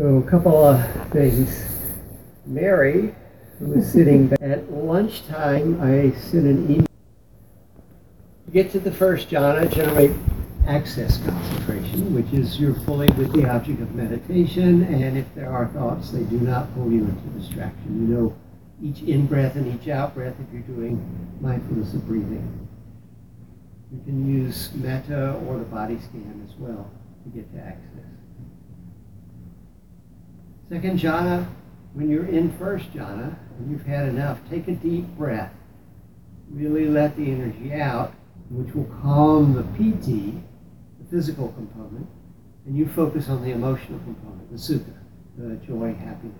So, a couple of things. Mary, who was sitting at lunchtime, I sent an email. To get to the first jhana, generate access concentration, which is you're fully with the object of meditation, and if there are thoughts, they do not pull you into distraction. You know each in breath and each out breath if you're doing mindfulness of breathing. You can use metta or the body scan as well to get to access. Second jhana, when you're in first jhana and you've had enough, take a deep breath. Really let the energy out, which will calm the piti, the physical component, and you focus on the emotional component, the sukha, the joy, happiness.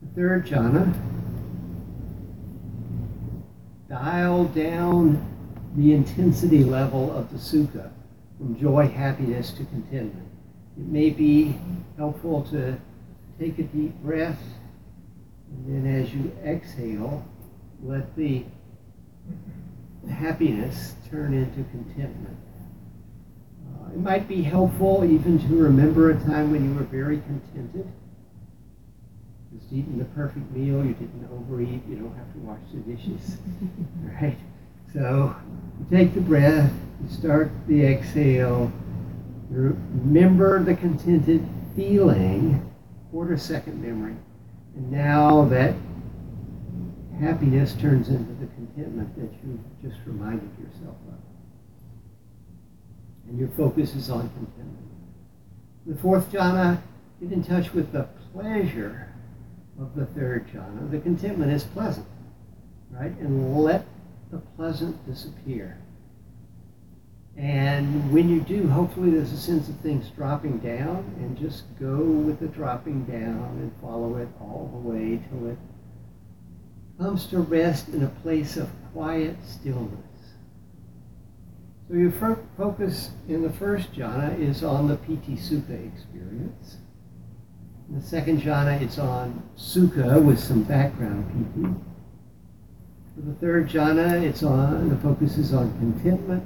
The third jhana, dial down the intensity level of the sukha from joy, happiness to contentment. It may be helpful to take a deep breath, and then as you exhale, let the happiness turn into contentment. Uh, it might be helpful even to remember a time when you were very contented. Just eating the perfect meal, you didn't overeat, you don't have to wash the dishes. right? So you take the breath, you start the exhale, remember the contented feeling, quarter second memory, and now that happiness turns into the contentment that you just reminded yourself of. And your focus is on contentment. The fourth jhana, get in touch with the pleasure of the third jhana. The contentment is pleasant, right? And let the pleasant disappear. And when you do, hopefully there's a sense of things dropping down, and just go with the dropping down and follow it all the way till it comes to rest in a place of quiet stillness. So your focus in the first jhana is on the piti sukha experience. In the second jhana, it's on sukha with some background piti. For the third jhana, it's on the focus is on contentment,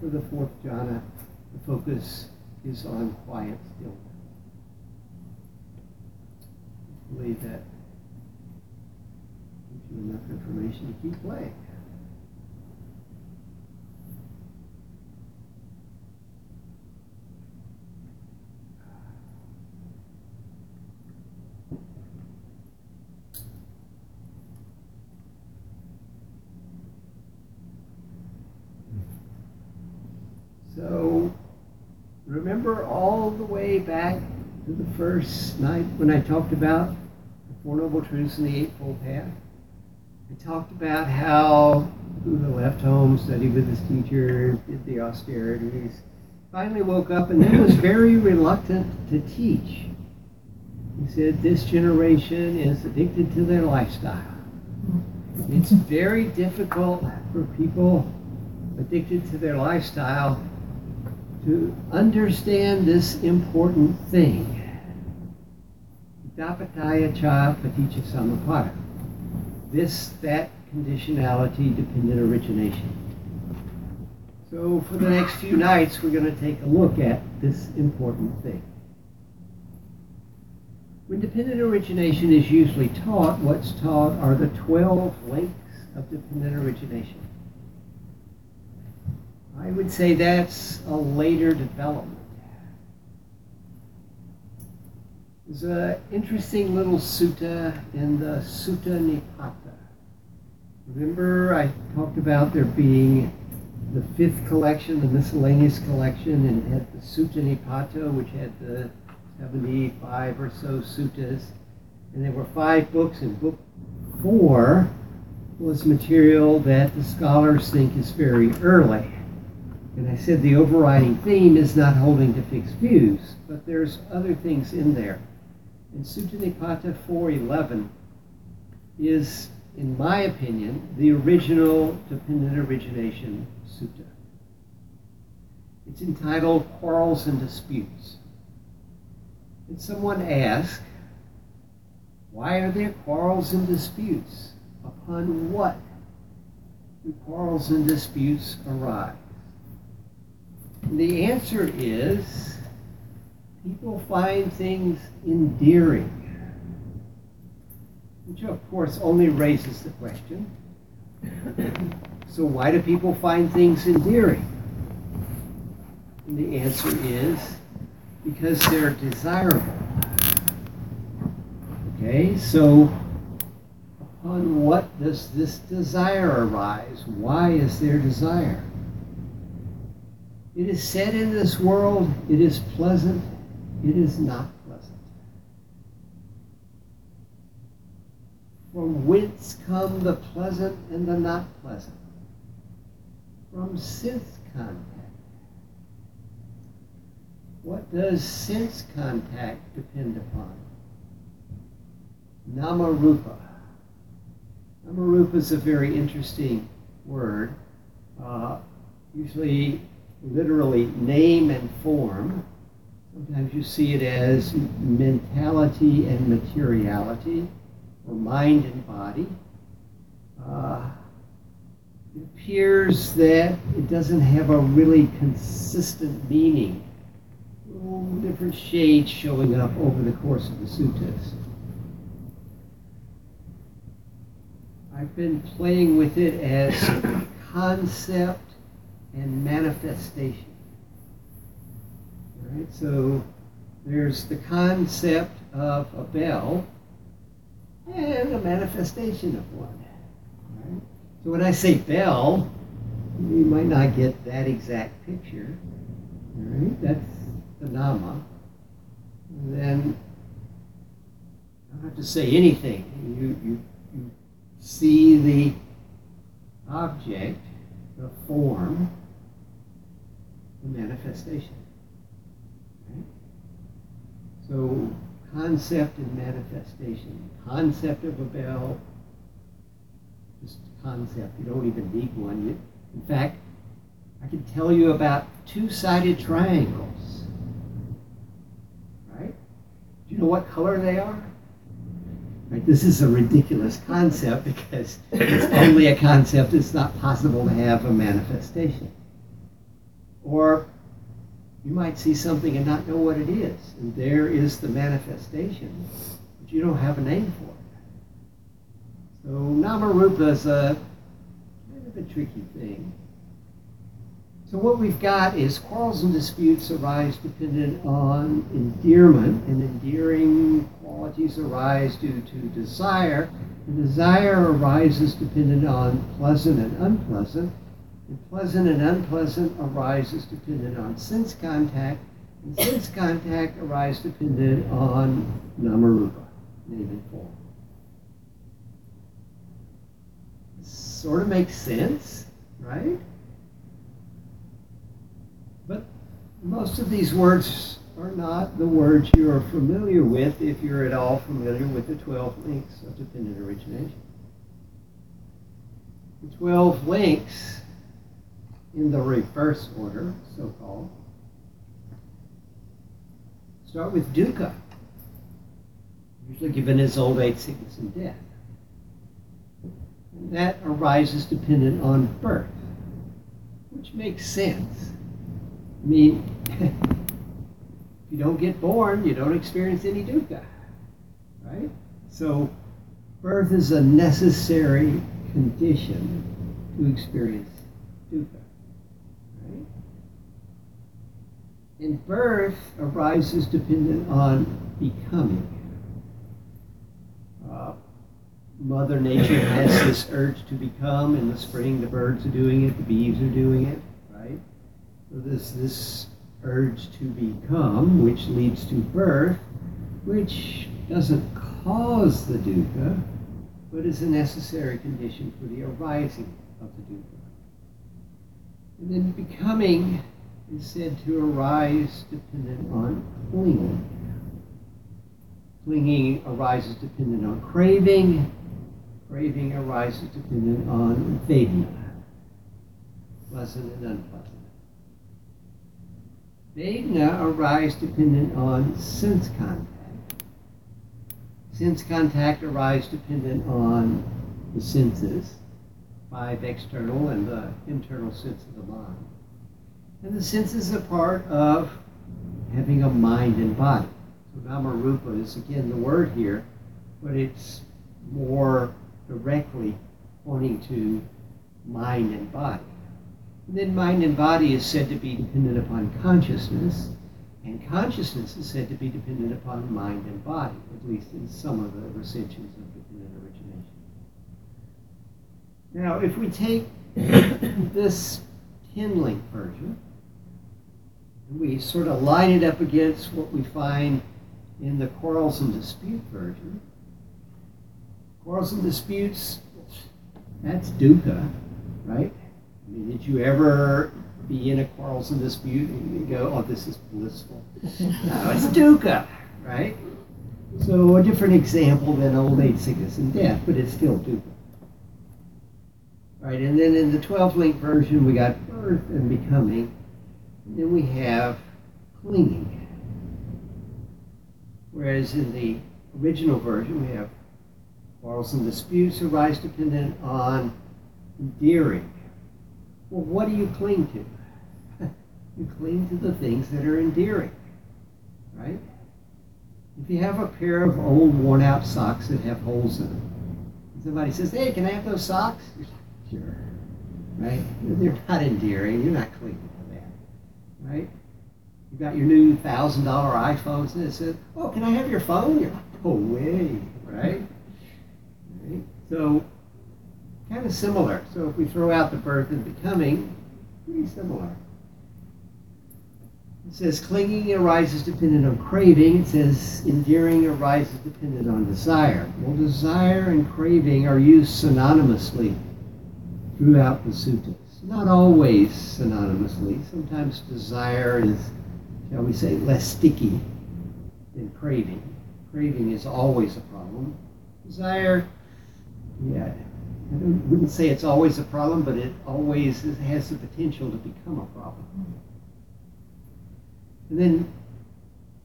for the fourth jhana, the focus is on quiet stillness. Believe that gives you enough information to keep playing. So remember all the way back to the first night when I talked about the Four Noble Truths and the Eightfold Path? I talked about how Buddha left home, studied with his teacher, did the austerities, finally woke up and then was very reluctant to teach. He said, This generation is addicted to their lifestyle. It's very difficult for people addicted to their lifestyle to understand this important thing. Idappaccayata paticca samuppada. This, that conditionality, dependent origination. So for the next few nights, we're going to take a look at this important thing. When dependent origination is usually taught, what's taught are the 12 links of dependent origination. I would say that's a later development. There's an interesting little sutta in the Sutta Nipata. Remember, I talked about there being the fifth collection, the miscellaneous collection, and it had the Sutta Nipata, which had the 75 or so suttas. And there were five books, and book four was material that the scholars think is very early. And I said the overriding theme is not holding to fixed views, but there's other things in there. And Sutta Nipata 411 is, in my opinion, the original dependent origination sutta. It's entitled Quarrels and Disputes. And someone asked, why are there quarrels and disputes? Upon what do quarrels and disputes arise? And the answer is people find things endearing. Which, of course, only raises the question so, why do people find things endearing? And the answer is because they're desirable. Okay, so upon what does this desire arise? Why is there desire? It is said in this world, it is pleasant, it is not pleasant. From whence come the pleasant and the not pleasant? From sense contact. What does sense contact depend upon? Namarupa. Namarupa is a very interesting word. Uh, usually, literally, name and form. Sometimes you see it as mentality and materiality, or mind and body. Uh, it appears that it doesn't have a really consistent meaning. Different shades showing up over the course of the suttas. I've been playing with it as concept and manifestation. Right, so there's the concept of a bell and a manifestation of one. Right? So when I say bell, you might not get that exact picture. Right, that's the nama. And then I don't have to say anything. You, you, you see the object, the form, the manifestation. So, concept and manifestation. Concept of a bell, just concept. You don't even need one. In fact, I can tell you about two sided triangles. Right? Do you know what color they are? Right? This is a ridiculous concept because it's only a concept. It's not possible to have a manifestation. Or you might see something and not know what it is. And there is the manifestation, but you don't have a name for it. So Namarupa is a kind of a tricky thing. So what we've got is quarrels and disputes arise dependent on endearment, and endearing qualities arise due to desire. And desire arises dependent on pleasant and unpleasant. And pleasant and unpleasant arises dependent on sense contact. And sense contact arises dependent on namarupa, name and form. Sort of makes sense, right? But most of these words are not the words you are familiar with if you're at all familiar with the 12 links of dependent origination. The 12 links in the reverse order, so called, start with dukkha, usually given as old age, sickness, and death. And that arises dependent on birth, which makes sense I mean, if you don't get born, you don't experience any dukkha, right? So, birth is a necessary condition to experience dukkha, right? And birth arises dependent on becoming. Uh, Mother Nature has this urge to become. In the spring, the birds are doing it, the bees are doing it, right? So this this urge to become, which leads to birth, which doesn't cause the dukkha, but is a necessary condition for the arising of the dukkha. And then becoming is said to arise dependent on clinging. Clinging arises dependent on craving. Craving arises dependent on vedana, pleasant and unpleasant. Vedana arise dependent on sense contact. Sense contact arises dependent on the senses, five external and the internal sense of the mind. And the senses are part of having a mind and body. So Namarupa is again the word here, but it's more directly pointing to mind and body. And then mind and body is said to be dependent upon consciousness, and consciousness is said to be dependent upon mind and body, at least in some of the recensions of dependent origination. Now, if we take this Tin-Link version, we sort of line it up against what we find in the Quarrels and Dispute version, Quarrels and Disputes, that's dukkha, right? I mean, did you ever be in a quarrels and dispute and go, oh, this is blissful? no, it's dukkha, right? So a different example than old age, sickness, and death, but it's still dukkha. Right, and then in the 12 link version, we got birth and becoming. Then we have clinging. Whereas in the original version, we have quarrels and disputes arise dependent on endearing. Well, what do you cling to? you cling to the things that are endearing, right? If you have a pair of old worn out socks that have holes in them, somebody says, hey, can I have those socks? Sure. Right? They're not endearing. You're not clinging. Right? You got your new thousand dollar iPhones and it says, Oh, can I have your phone? You're like, No way. Right? right? So kind of similar. So if we throw out the birth and becoming, pretty similar. It says clinging arises dependent on craving. It says endearing arises dependent on desire. Well, desire and craving are used synonymously throughout the suttas. Not always synonymously. Sometimes desire is, shall we say, less sticky than craving. Craving is always a problem. Desire, yeah, I wouldn't say it's always a problem, but it always has the potential to become a problem. And then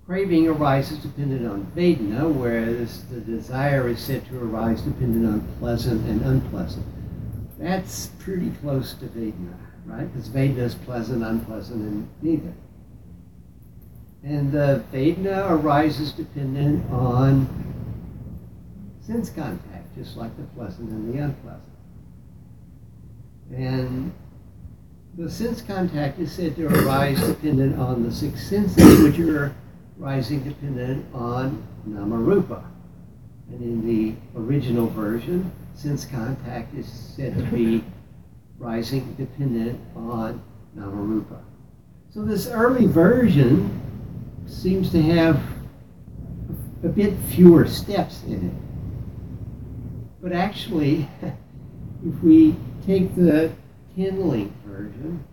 craving arises dependent on Vedana, whereas the desire is said to arise dependent on pleasant and unpleasant. That's pretty close to Vedana, right? Because Vedana is pleasant, unpleasant, and neither. And uh, Vedana arises dependent on sense contact, just like the pleasant and the unpleasant. And the sense contact is said to arise dependent on the six senses, which are rising dependent on Namarupa. And in the original version, sense contact is said to be rising dependent on Namarupa. So this early version seems to have a bit fewer steps in it. But actually, if we take the Tin-Link version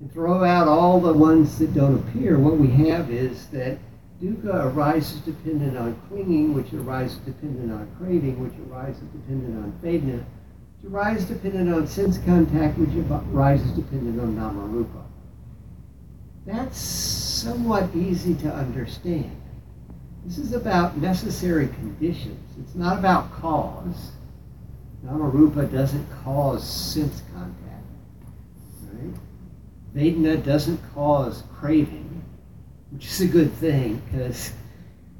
and throw out all the ones that don't appear, what we have is that Dukkha arises dependent on clinging, which arises dependent on craving, which arises dependent on Vedana, which arises dependent on sense contact, which arises dependent on Namarupa. That's somewhat easy to understand. This is about necessary conditions. It's not about cause. Namarupa doesn't cause sense contact. Right? Vedana doesn't cause craving which is a good thing because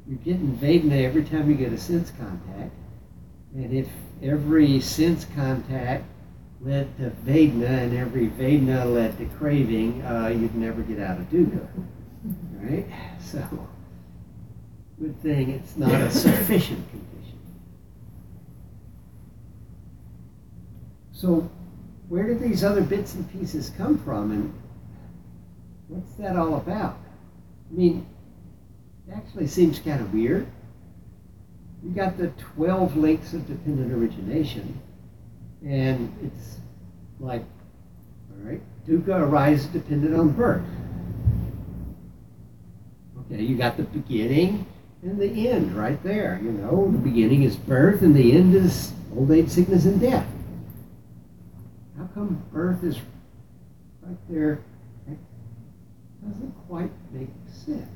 you're getting Vedana every time you get a sense contact. And if every sense contact led to Vedana and every Vedana led to craving, uh, you'd never get out of dukkha. Right? So, good thing it's not a sufficient condition. So, where did these other bits and pieces come from and what's that all about? I mean, it actually seems kind of weird. You got the 12 links of dependent origination, and it's like, all right, dukkha arises dependent on birth. Okay, you got the beginning and the end right there. You know, the beginning is birth, and the end is old age, sickness, and death. How come birth is right there? It doesn't quite make And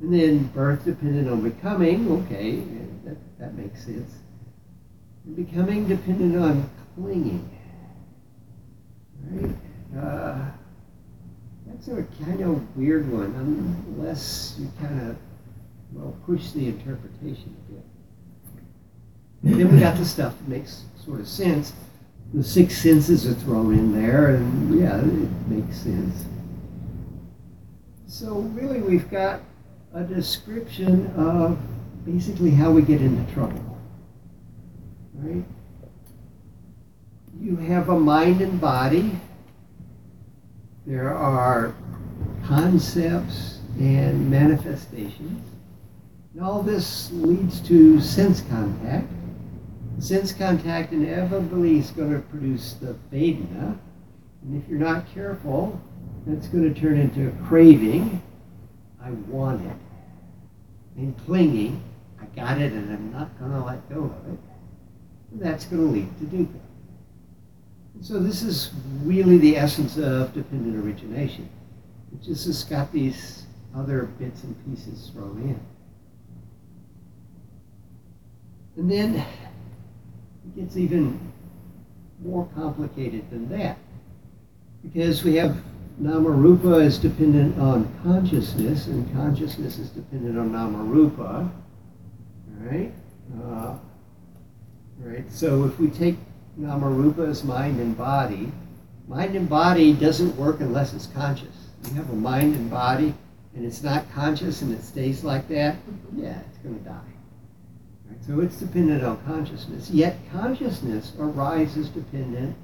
then birth dependent on becoming, okay, that, that makes sense. And becoming dependent on clinging. Right? Uh, That's a kind of weird one, unless you kind of, well, push the interpretation a bit. And then we got the stuff that makes sort of sense. The six senses are thrown in there, and yeah, it makes sense. So really, we've got a description of basically how we get into trouble. Right? You have a mind and body. There are concepts and manifestations. And all this leads to sense contact. Sense contact inevitably is going to produce the Vedana. And if you're not careful, that's going to turn into a craving. I want it. And clinging. I got it and I'm not going to let go of it. And that's going to lead to dukkha. So this is really the essence of dependent origination. It just has got these other bits and pieces thrown in. And then it gets even more complicated than that. Because we have nama rupa is dependent on consciousness, and consciousness is dependent on nama rupa. Right? Uh, right? So if we take nama rupa as mind and body, mind and body doesn't work unless it's conscious. You have a mind and body, and it's not conscious and it stays like that, yeah, it's going to die. Right? So it's dependent on consciousness. Yet consciousness arises dependent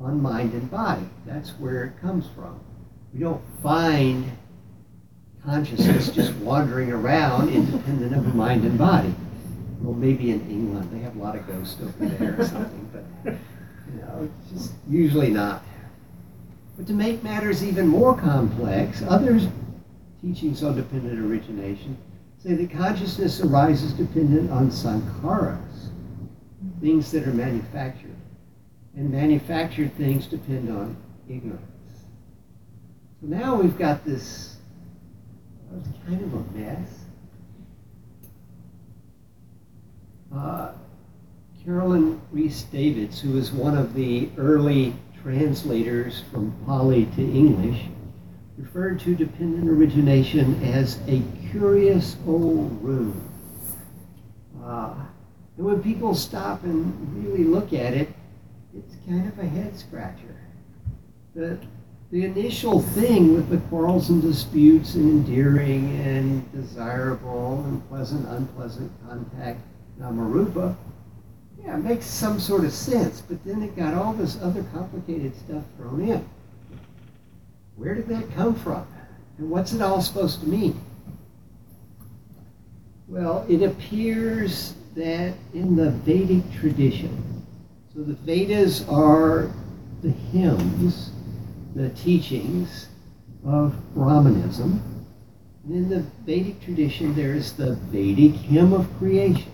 on mind and body. That's where it comes from. We don't find consciousness just wandering around independent of mind and body. Well, maybe in England they have a lot of ghosts over there or something, but you know, just usually not. But to make matters even more complex, others teachings on dependent origination say that consciousness arises dependent on sankharas, things that are manufactured. And manufactured things depend on ignorance. So now we've got this kind of a mess. Uh, Caroline Rhys Davids, who was one of the early translators from Pali to English, referred to dependent origination as a curious old room. Uh, and when people stop and really look at it, it's kind of a head scratcher. The, the initial thing with the quarrels and disputes and endearing and desirable and pleasant, unpleasant contact, namarupa, yeah, it makes some sort of sense, but then it got all this other complicated stuff thrown in. Where did that come from? And what's it all supposed to mean? Well, it appears that in the Vedic tradition, so the Vedas are the hymns, the teachings of Brahmanism. And in the Vedic tradition, there is the Vedic hymn of creation.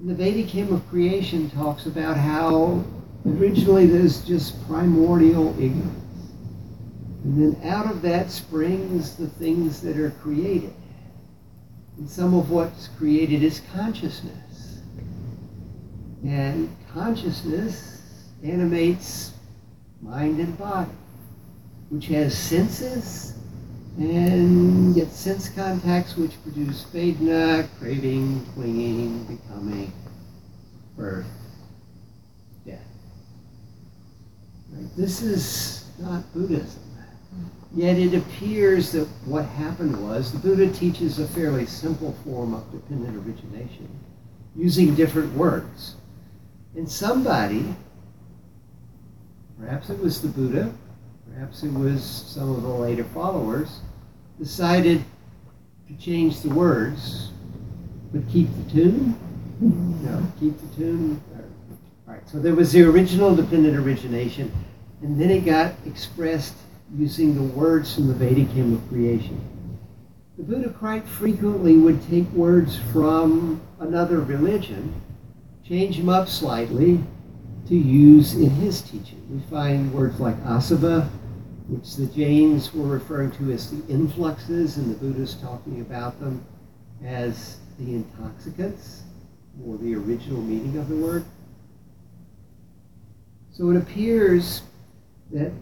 And the Vedic hymn of creation talks about how originally there's just primordial ignorance. And then out of that springs the things that are created. And some of what's created is consciousness. And consciousness animates mind and body, which has senses and gets sense contacts which produce vedana, craving, clinging, becoming, birth, death. Right? This is not Buddhism. Yet it appears that what happened was the Buddha teaches a fairly simple form of dependent origination using different words. And somebody, perhaps it was the Buddha, perhaps it was some of the later followers, decided to change the words, but keep the tune. No, keep the tune. All right, so there was the original dependent origination, and then it got expressed using the words from the Vedic hymn of creation. The Buddha quite frequently would take words from another religion, change them up slightly to use in his teaching. We find words like asava, which the Jains were referring to as the influxes, and the Buddha's talking about them as the intoxicants, or the original meaning of the word. So it appears that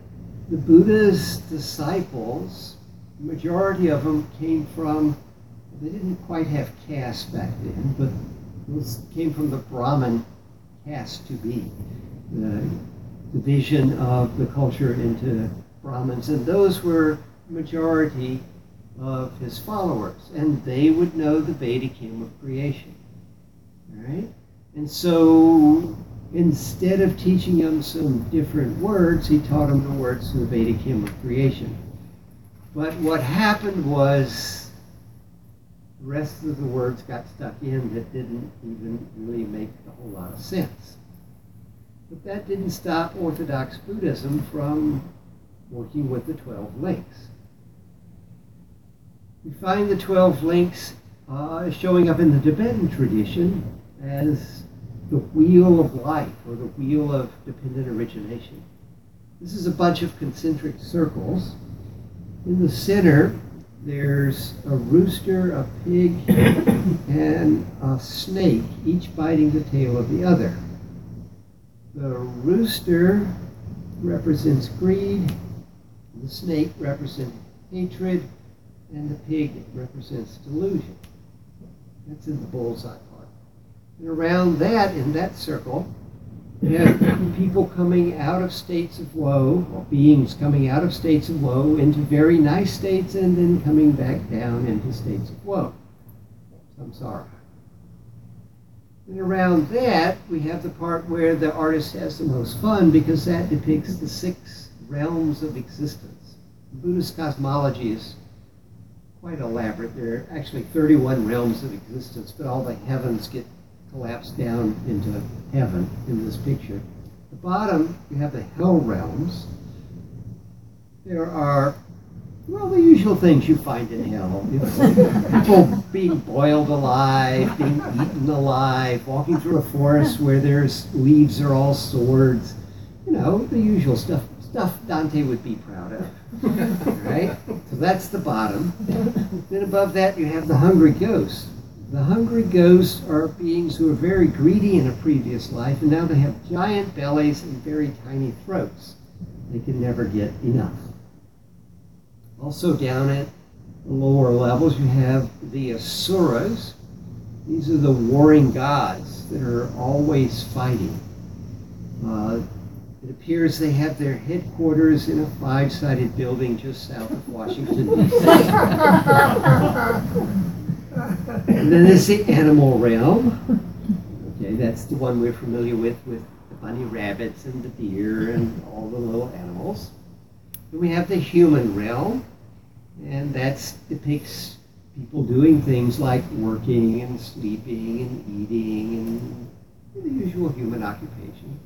the Buddha's disciples, the majority of them came from, they didn't quite have caste back then, but those came from the Brahmin caste to be, the division of the culture into Brahmins. And those were majority of his followers, and they would know the Vedic hymn of creation. All right? And so instead of teaching them some different words, he taught them the words to the Vedic hymn of creation. But what happened was rest of the words got stuck in that didn't even really make a whole lot of sense. But that didn't stop Orthodox Buddhism from working with the 12 links. We find the 12 links uh, showing up in the Tibetan tradition as the wheel of life or the wheel of dependent origination. This is a bunch of concentric circles. In the center, there's a rooster, a pig, and a snake, each biting the tail of the other. The rooster represents greed, the snake represents hatred, and the pig represents delusion. That's in the bullseye. Part. And around that, in that circle, have people coming out of states of woe, or beings coming out of states of woe into very nice states and then coming back down into states of woe, samsara. And around that, we have the part where the artist has the most fun because that depicts the six realms of existence. Buddhist cosmology is quite elaborate. There are actually 31 realms of existence, but all the heavens get collapse down into heaven in this picture. the bottom, you have the hell realms. There are, well, the usual things you find in hell. You know, people being boiled alive, being eaten alive, walking through a forest where there's leaves are all swords. You know, the usual stuff. Stuff Dante would be proud of. right? So that's the bottom. Then above that you have the hungry ghost the hungry ghosts are beings who are very greedy in a previous life, and now they have giant bellies and very tiny throats. They can never get enough. Also, down at the lower levels, you have the Asuras. These are the warring gods that are always fighting. Uh, it appears they have their headquarters in a five sided building just south of Washington, D.C. and then there's the animal realm. Okay, that's the one we're familiar with, with the bunny rabbits and the deer and all the little animals. Then we have the human realm, and that depicts people doing things like working and sleeping and eating and the usual human occupation.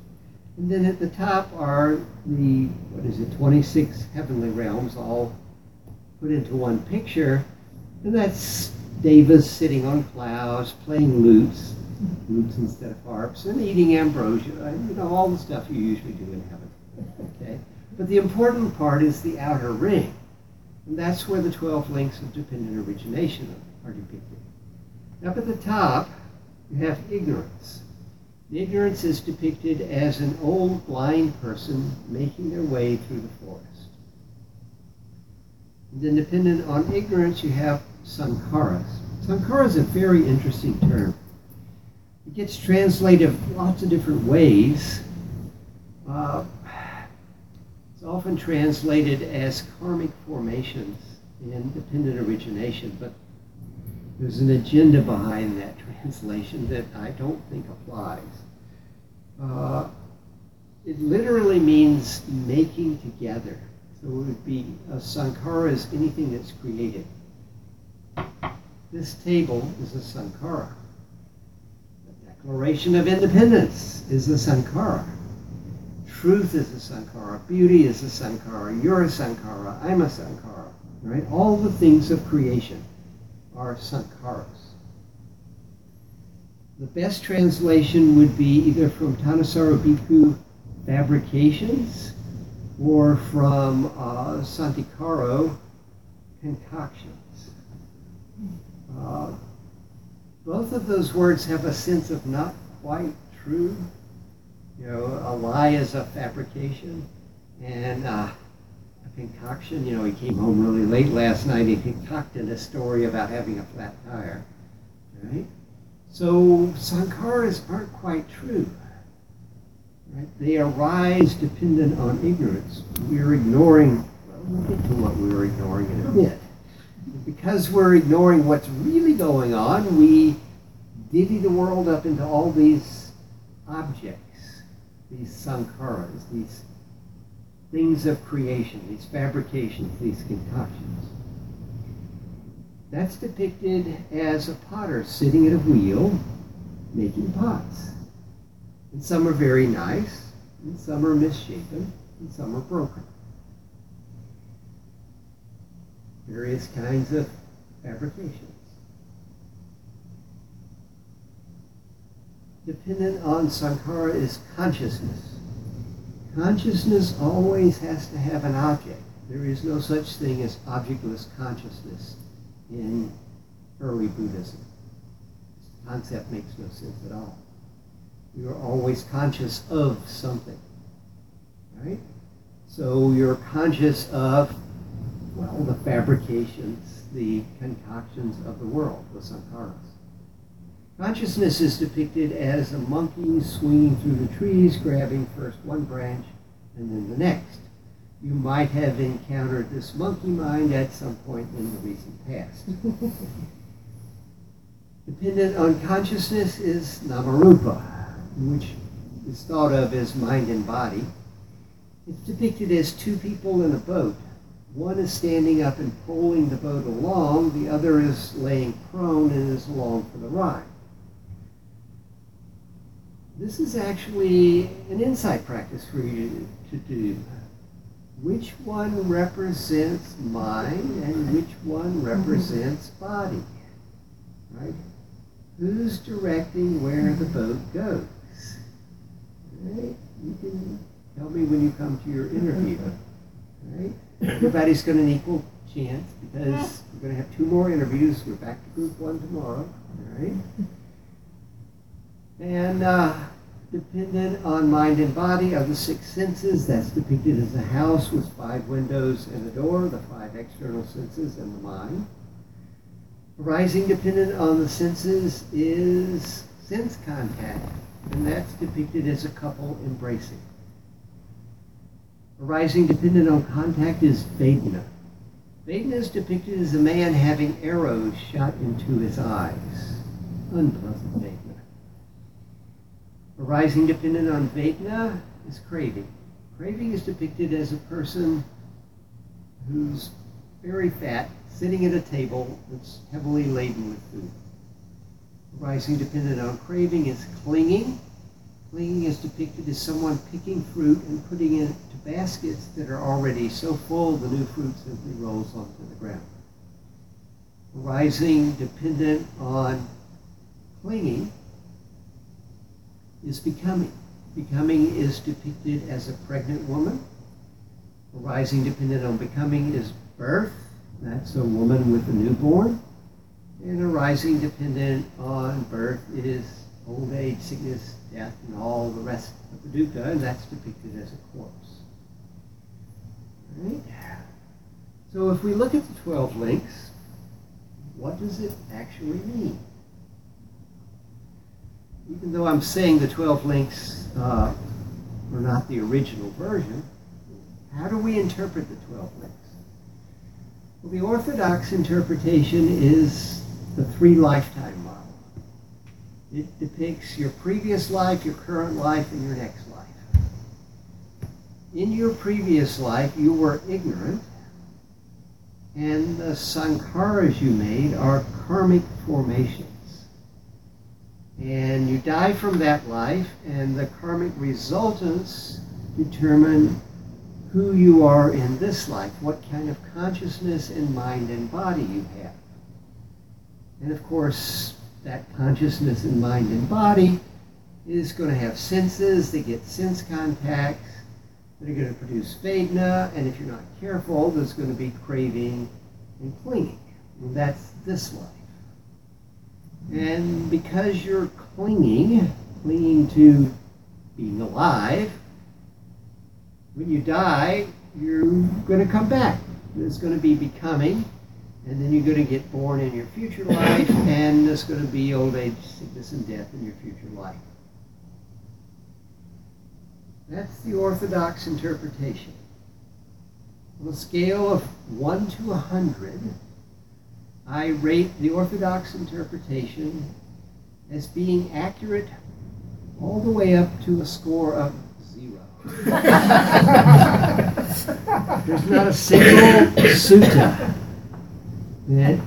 And then at the top are the, what is it, 26 heavenly realms all put into one picture. And that's devas sitting on clouds, playing lutes, lutes instead of harps, and eating ambrosia, uh, you know, all the stuff you usually do in heaven. Okay? But the important part is the outer ring. And that's where the 12 links of dependent origination are depicted. Up at the top, you have ignorance. ignorance is depicted as an old blind person making their way through the forest. And then dependent on ignorance, you have sankharas. Sankhara is a very interesting term. It gets translated lots of different ways. Uh, it's often translated as karmic formations and dependent origination, but there's an agenda behind that translation that I don't think applies. Uh, it literally means making together. So it would be a sankhara is anything that's created. This table is a sankhara. The Declaration of Independence is a sankhara. Truth is a sankhara. Beauty is a sankhara. You're a sankhara. I'm a sankhara. Right? All the things of creation are sankharas. The best translation would be either from Thanissaro Bhikkhu Fabrications or from uh, Santikaro Concoctions. Uh, both of those words have a sense of not quite true. You know, a lie is a fabrication, and uh, concoction. You know, he came home really late last night. He concocted a story about having a flat tire. Right? So sankharas aren't quite true. Right? They arise dependent on ignorance. We're ignoring, well, we'll get to what we are ignoring in a. Because we're ignoring what's really going on, we divvy the world up into all these objects, these sankharas, these things of creation, these fabrications, these concoctions. That's depicted as a potter sitting at a wheel making pots. And some are very nice, and some are misshapen, and some are broken. Various kinds of fabrications. Dependent on sankhara is consciousness. Consciousness always has to have an object. There is no such thing as objectless consciousness in early Buddhism. This concept makes no sense at all. You are always conscious of something, right? So you're conscious of, well, the fabrications, the concoctions of the world, the sankharas. Consciousness is depicted as a monkey swinging through the trees, grabbing first one branch and then the next you might have encountered this monkey mind at some point in the recent past. Dependent on consciousness is namarupa, which is thought of as mind and body. It's depicted as two people in a boat. One is standing up and pulling the boat along, the other is laying prone and is along for the ride. This is actually an insight practice for you to do which one represents mind and which one represents mm-hmm. body. Right? Who's directing where the mm-hmm. boat goes? Right? You can tell me when you come to your interview. Mm-hmm. Right? Everybody's got an equal chance because we're going to have two more interviews. We're back to group one tomorrow. All right? And uh, dependent on mind and body are the six senses. That's depicted as a house with five windows and a door, the five external senses and the mind. Arising dependent on the senses is sense contact, and that's depicted as a couple embracing. Arising dependent on contact is Vedana. Vedana is depicted as a man having arrows shot into his eyes. Unpleasant Vedana. Arising dependent on Vedana is craving. Craving is depicted as a person who's very fat, sitting at a table that's heavily laden with food. Arising dependent on craving is clinging. Clinging is depicted as someone picking fruit and putting it baskets that are already so full the new fruit simply rolls onto the ground. Rising dependent on clinging is becoming. Becoming is depicted as a pregnant woman. Rising dependent on becoming is birth. That's a woman with a newborn. And arising dependent on birth is old age, sickness, death, and all the rest of the dukkha, and that's depicted as a corpse. Right? So if we look at the 12 links, what does it actually mean? even though I'm saying the 12 links uh, are not the original version, how do we interpret the 12 links? Well, the Orthodox interpretation is the three lifetime model. It depicts your previous life, your current life, and your next life. In your previous life, you were ignorant, and the sankharas you made are karmic formations. And you die from that life, and the karmic resultants determine who you are in this life, what kind of consciousness and mind and body you have. And of course, that consciousness and mind and body is going to have senses, they get sense contacts, that are going to produce Vedana, and if you're not careful, there's going to be craving and clinging. And that's this life. And because you're clinging, clinging to being alive, when you die, you're going to come back. There's going to be becoming, and then you're going to get born in your future life, and there's going to be old age, sickness, and death in your future life. That's the Orthodox interpretation. On a scale of 1 to 100, I rate the Orthodox interpretation as being accurate all the way up to a score of zero. There's not a single sutta that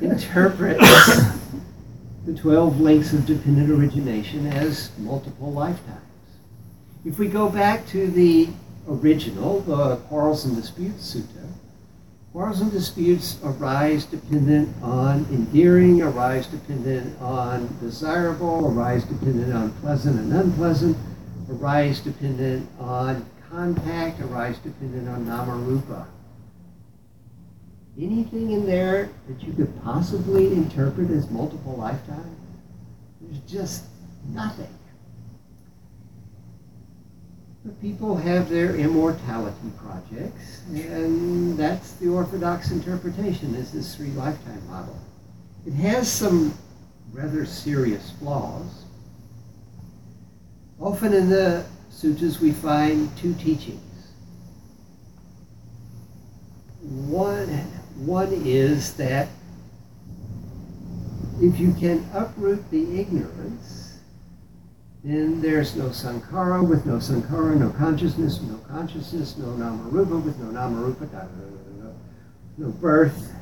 interprets the 12 links of dependent origination as multiple lifetimes. If we go back to the original, the Quarrels and Disputes Sutta, quarrels and disputes arise dependent on endearing, arise dependent on desirable, arise dependent on pleasant and unpleasant, arise dependent on contact, arise dependent on namarupa. Anything in there that you could possibly interpret as multiple lifetimes? There's just nothing. People have their immortality projects, and that's the Orthodox interpretation, is this three lifetime model. It has some rather serious flaws. Often in the suttas we find two teachings. One, one is that if you can uproot the ignorance, then there's no sankhara. With no sankhara, no consciousness. no consciousness, no namarupa. With no namarupa, no, no birth,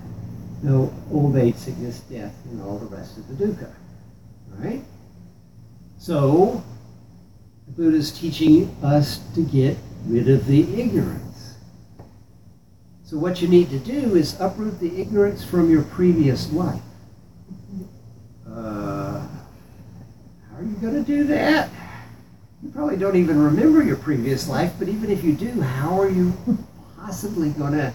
no old age, sickness, death, and all the rest of the dukkha. Right? So, the Buddha is teaching us to get rid of the ignorance. So, what you need to do is uproot the ignorance from your previous life. Uh, are you going to do that? You probably don't even remember your previous life, but even if you do, how are you possibly going to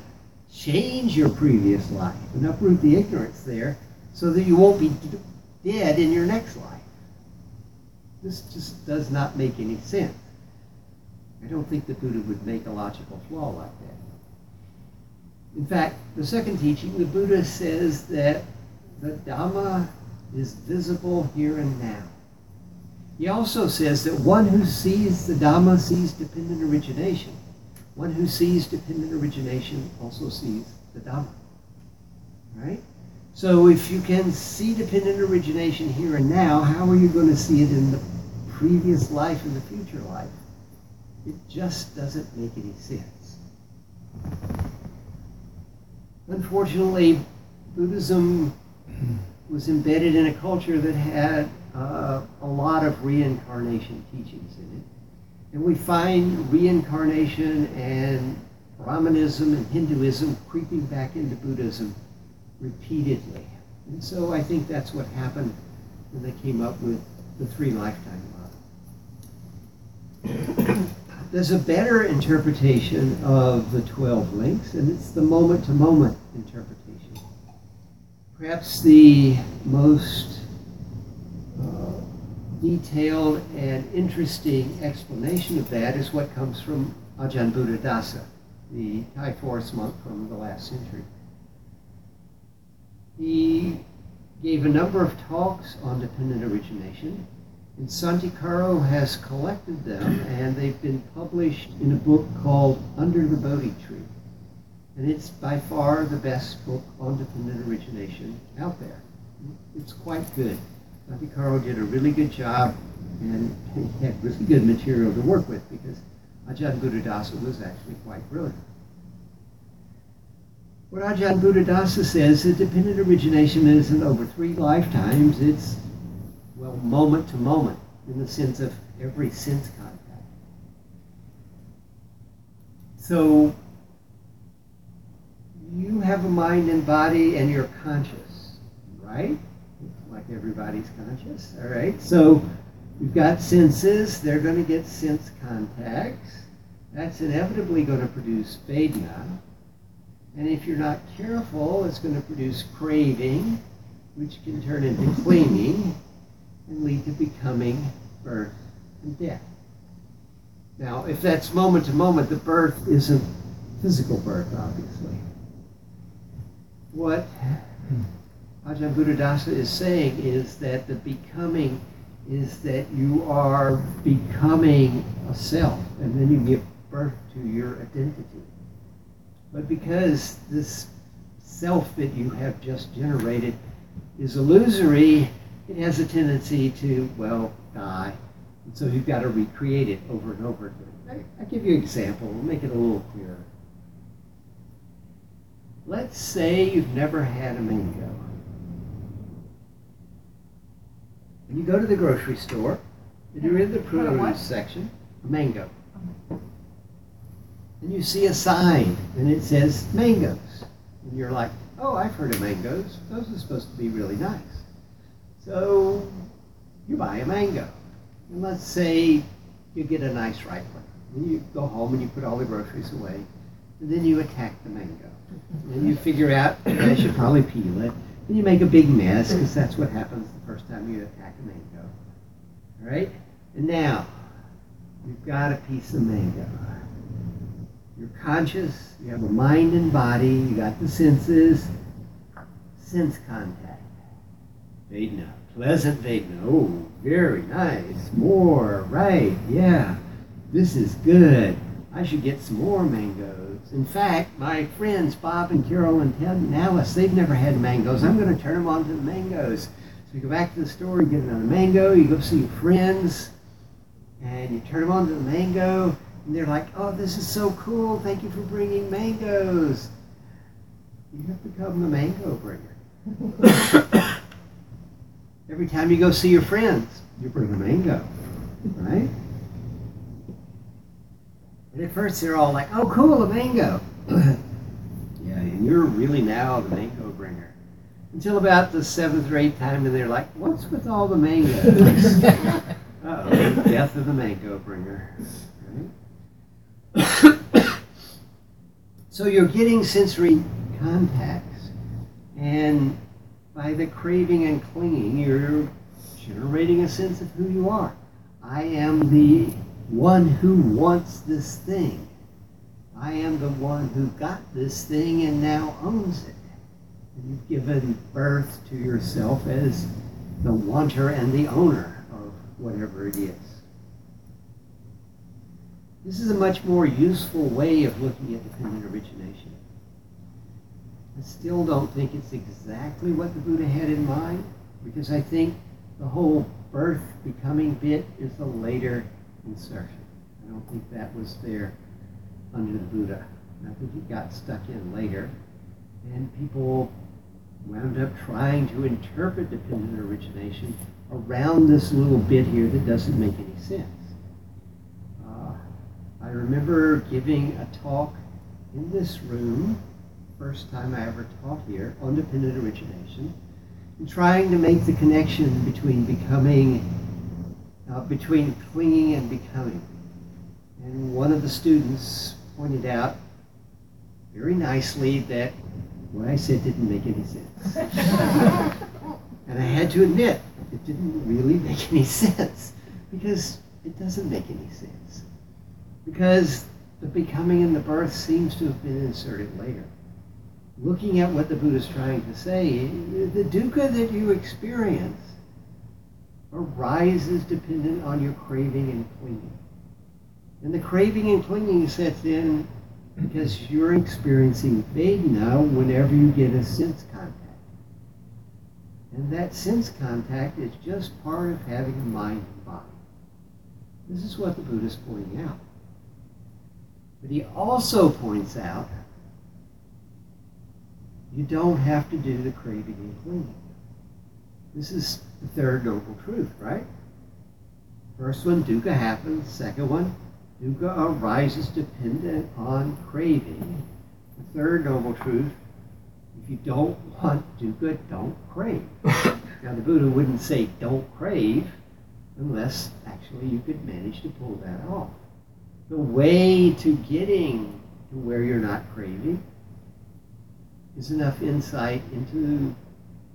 change your previous life and uproot the ignorance there so that you won't be dead in your next life? This just does not make any sense. I don't think the Buddha would make a logical flaw like that. In fact, the second teaching, the Buddha says that the Dhamma is visible here and now. He also says that one who sees the Dhamma sees dependent origination. One who sees dependent origination also sees the Dhamma. Right? So if you can see dependent origination here and now, how are you going to see it in the previous life and the future life? It just doesn't make any sense. Unfortunately, Buddhism was embedded in a culture that had uh, a lot of reincarnation teachings in it. And we find reincarnation and Brahmanism and Hinduism creeping back into Buddhism repeatedly. And so I think that's what happened when they came up with the three lifetime model. There's a better interpretation of the 12 links, and it's the moment to moment interpretation. Perhaps the most detailed and interesting explanation of that is what comes from Ajahn Buddhadasa, the Thai forest monk from the last century. He gave a number of talks on dependent origination, and Santikaro has collected them, and they've been published in a book called Under the Bodhi Tree. And it's by far the best book on dependent origination out there. It's quite good. I think Carl did a really good job and he had really good material to work with because Ajahn Buddhadasa was actually quite brilliant. What Ajahn Buddhadasa says is dependent origination isn't over three lifetimes, it's, well, moment to moment in the sense of every sense contact. So you have a mind and body and you're conscious, right? Everybody's conscious. All right, so we've got senses. They're going to get sense contacts. That's inevitably going to produce vedana. And if you're not careful, it's going to produce craving, which can turn into clinging and lead to becoming, birth, and death. Now, if that's moment to moment, the birth isn't physical birth, obviously. What Ajahn Buddhadasa is saying is that the becoming is that you are becoming a self, and then you give birth to your identity. But because this self that you have just generated is illusory, it has a tendency to, well, die. And so you've got to recreate it over and over again. I, will give you an example, we'll make it a little clearer. Let's say you've never had a mango. And you go to the grocery store, and you're in the produce section, a mango. And you see a sign, and it says mangoes. And you're like, oh, I've heard of mangoes. Those are supposed to be really nice. So you buy a mango. And let's say you get a nice ripe one. And you go home and you put all the groceries away. And then you attack the mango. And you figure out I should probably peel it. And you make a big mess because that's what happens the first time you attack a mango. All right? And now, you've got a piece of mango. You're conscious, you have a mind and body, you got the senses, sense contact. Vedana, pleasant Vedana. Oh, very nice. More, right, yeah. This is good. I should get some more mangoes. In fact, my friends Bob and Carol and Ted and Alice, they've never had mangoes. I'm going to turn them on to the mangoes. So you go back to the store, you get another mango, you go see your friends, and you turn them on to the mango, and they're like, oh, this is so cool. Thank you for bringing mangoes. You have become the mango bringer. Every time you go see your friends, you bring a mango, right? And at first they're all like, oh, cool, a mango. yeah, and you're really now the mango bringer. Until about the seventh or eighth time, and they're like, what's with all the mangoes? oh death of the mango bringer. Right? so you're getting sensory contacts, and by the craving and clinging, you're generating a sense of who you are. I am the one who wants this thing. I am the one who got this thing and now owns it. And you've given birth to yourself as the wanter and the owner of whatever it is. This is a much more useful way of looking at dependent origination. I still don't think it's exactly what the Buddha had in mind, because I think the whole birth becoming bit is a later insertion. I don't think that was there under the Buddha. I think it got stuck in later, and people wound up trying to interpret dependent origination around this little bit here that doesn't make any sense. Uh, I remember giving a talk in this room, first time I ever taught here, on dependent origination, and trying to make the connection between becoming, uh, between clinging and becoming. And one of the students pointed out very nicely that what I said didn't make any sense. and I had to admit, it didn't really make any sense because it doesn't make any sense because the becoming and the birth seems to have been inserted later. Looking at what the Buddha is trying to say, the dukkha that you experience arises dependent on your craving and clinging. And the craving and clinging sets in because you're experiencing Vedana whenever you get a sense contact. And that sense contact is just part of having a mind and body. This is what the Buddha is pointing out. But he also points out you don't have to do the craving and clinging. This is the third noble truth, right? First one, dukkha happens. Second one, dukkha arises dependent on craving. The third noble truth, if you don't want dukkha, don't crave. now the Buddha wouldn't say don't crave unless actually you could manage to pull that off the way to getting to where you're not craving is enough insight into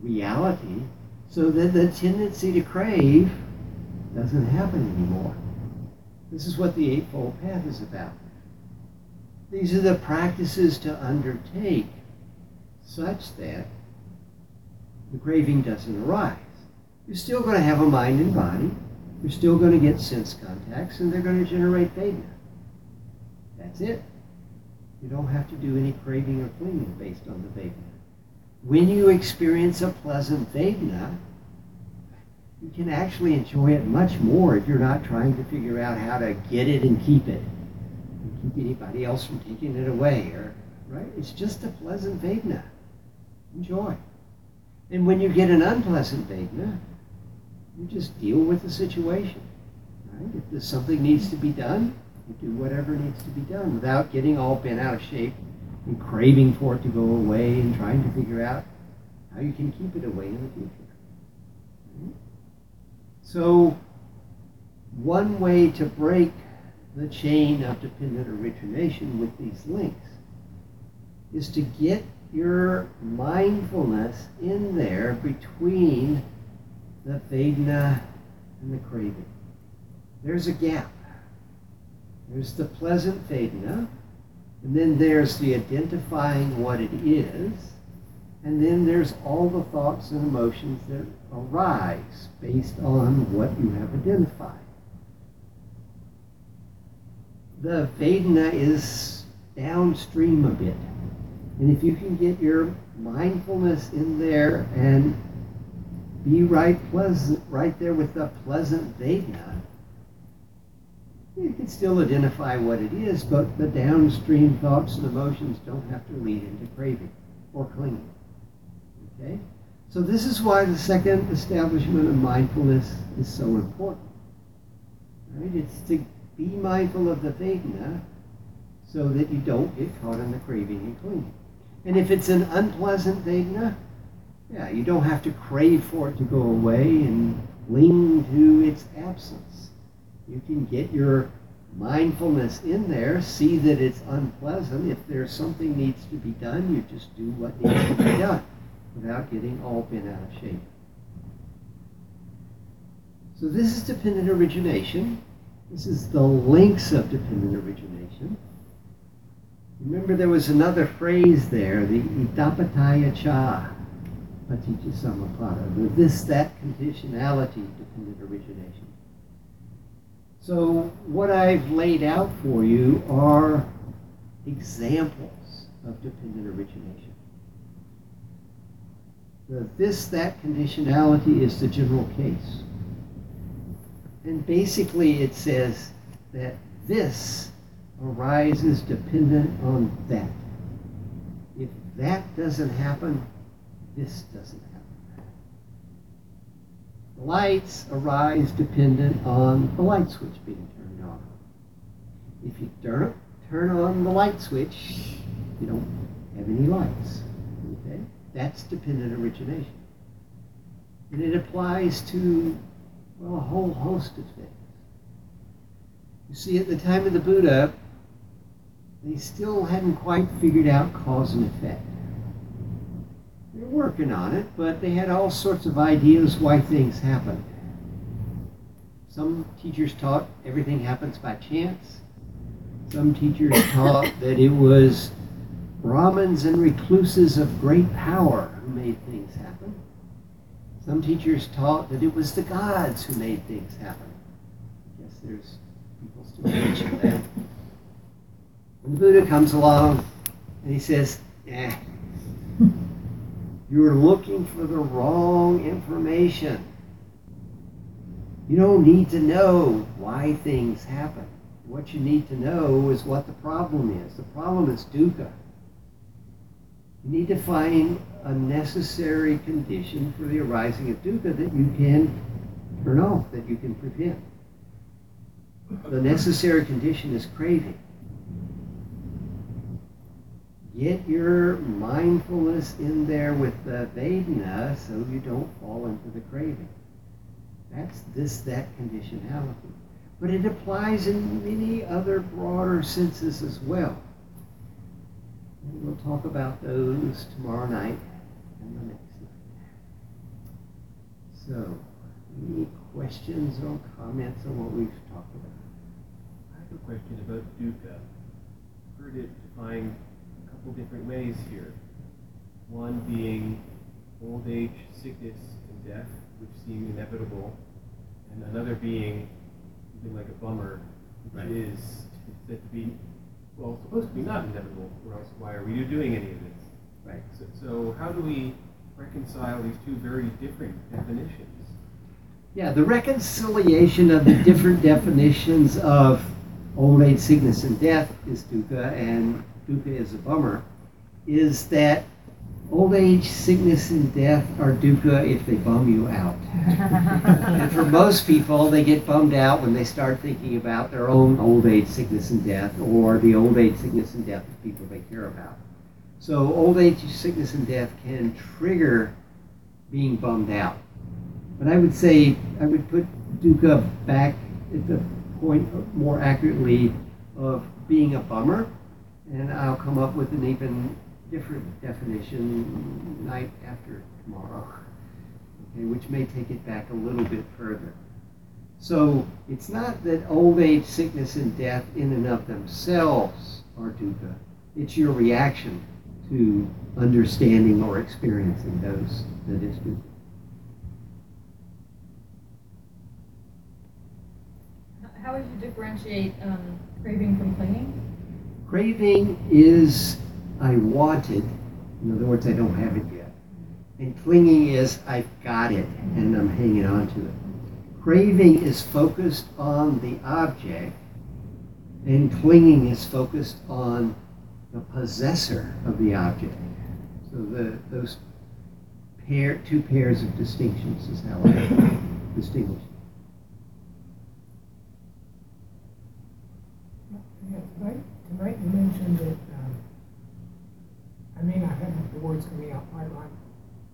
reality so that the tendency to crave doesn't happen anymore. This is what the Eightfold Path is about. These are the practices to undertake such that the craving doesn't arise. You're still going to have a mind and body. You're still going to get sense contacts, and they're going to generate Vedana. That's it. You don't have to do any craving or clinging based on the Vedana. When you experience a pleasant Vedana, uh, you can actually enjoy it much more if you're not trying to figure out how to get it and keep it. And keep anybody else from taking it away or right? It's just a pleasant vedna enjoy. And when you get an unpleasant vedna you just deal with the situation right? If there's something needs to be done you do whatever needs to be done without getting all bent out of shape and craving for it to go away and trying to figure out how you can keep it away in the future so, one way to break the chain of dependent origination with these links is to get your mindfulness in there between the Vedana and the craving. There's a gap. There's the pleasant Vedana, and then there's the identifying what it is, and then there's all the thoughts and emotions that arise based on what you have identified. The Vedana is downstream a bit. And if you can get your mindfulness in there and be right pleasant right there with the pleasant Vedana, you can still identify what it is, but the downstream thoughts and emotions don't have to lead into craving or clinging. Okay? So this is why the second establishment of mindfulness is so important. Right? It's to be mindful of the Vedana so that you don't get caught in the craving and clinging. And if it's an unpleasant Vedana, yeah, you don't have to crave for it to go away and cling to its absence. You can get your mindfulness in there, see that it's unpleasant. If there's something needs to be done, you just do what needs to be done without getting all bent out of shape. So this is dependent origination. This is the links of dependent origination. Remember there was another phrase there, the idappaccayata, paticca samuppada, the this, that conditionality dependent origination. So what I've laid out for you are examples of dependent origination. The this, that conditionality is the general case. And basically it says that this arises dependent on that. If that doesn't happen, this doesn't happen. Lights arise dependent on the light switch being turned on. If you turn, turn on the light switch, you don't have any lights. Okay? That's dependent origination. And it applies to well, a whole host of things. You see, at the time of the Buddha, they still hadn't quite figured out cause and effect. Working on it, but they had all sorts of ideas why things happen. Some teachers taught everything happens by chance. Some teachers taught that it was Brahmins and recluses of great power who made things happen. Some teachers taught that it was the gods who made things happen. I guess there's people still teaching that. When the Buddha comes along and he says, eh, you're looking for the wrong information. You don't need to know why things happen. What you need to know is what the problem is. The problem is dukkha. You need to find a necessary condition for the arising of dukkha that you can turn off, that you can prevent. The necessary condition is craving. Get your mindfulness in there with the Vedana so you don't fall into the craving. That's this, that conditionality. But it applies in many other broader senses as well. And we'll talk about those tomorrow night and the next night. So, any questions or comments on what we've talked about? I have a question about dukkha. I've heard it defined couple different ways here. One being old age, sickness, and death, which seem inevitable, and another being something like a bummer, which Right. is said to be, well, supposed to be not inevitable, or else why are we doing any of this? Right. So, so how do we reconcile these two very different definitions? Yeah, the reconciliation of the different definitions of old age, sickness, and death is dukkha, and dukkha is a bummer, is that old age, sickness, and death are dukkha if they bum you out. and for most people, they get bummed out when they start thinking about their own old age, sickness, and death, or the old age, sickness, and death of people they care about. So, old age, sickness, and death can trigger being bummed out. But I would say I would put dukkha back at the point more accurately of being a bummer, and I'll come up with an even different definition night after tomorrow, okay, which may take it back a little bit further. So it's not that old age, sickness, and death in and of themselves are dukkha. It's your reaction to understanding or experiencing those that is dukkha. How would you differentiate um, craving from clinging? Craving is I wanted, in other words, I don't have it yet. And clinging is I've got it and I'm hanging on to it. Craving is focused on the object, and clinging is focused on the possessor of the object. So the, those pair, two pairs of distinctions is how I distinguish. Yeah, tonight, you mentioned that, um, I may not have the words coming out quite right,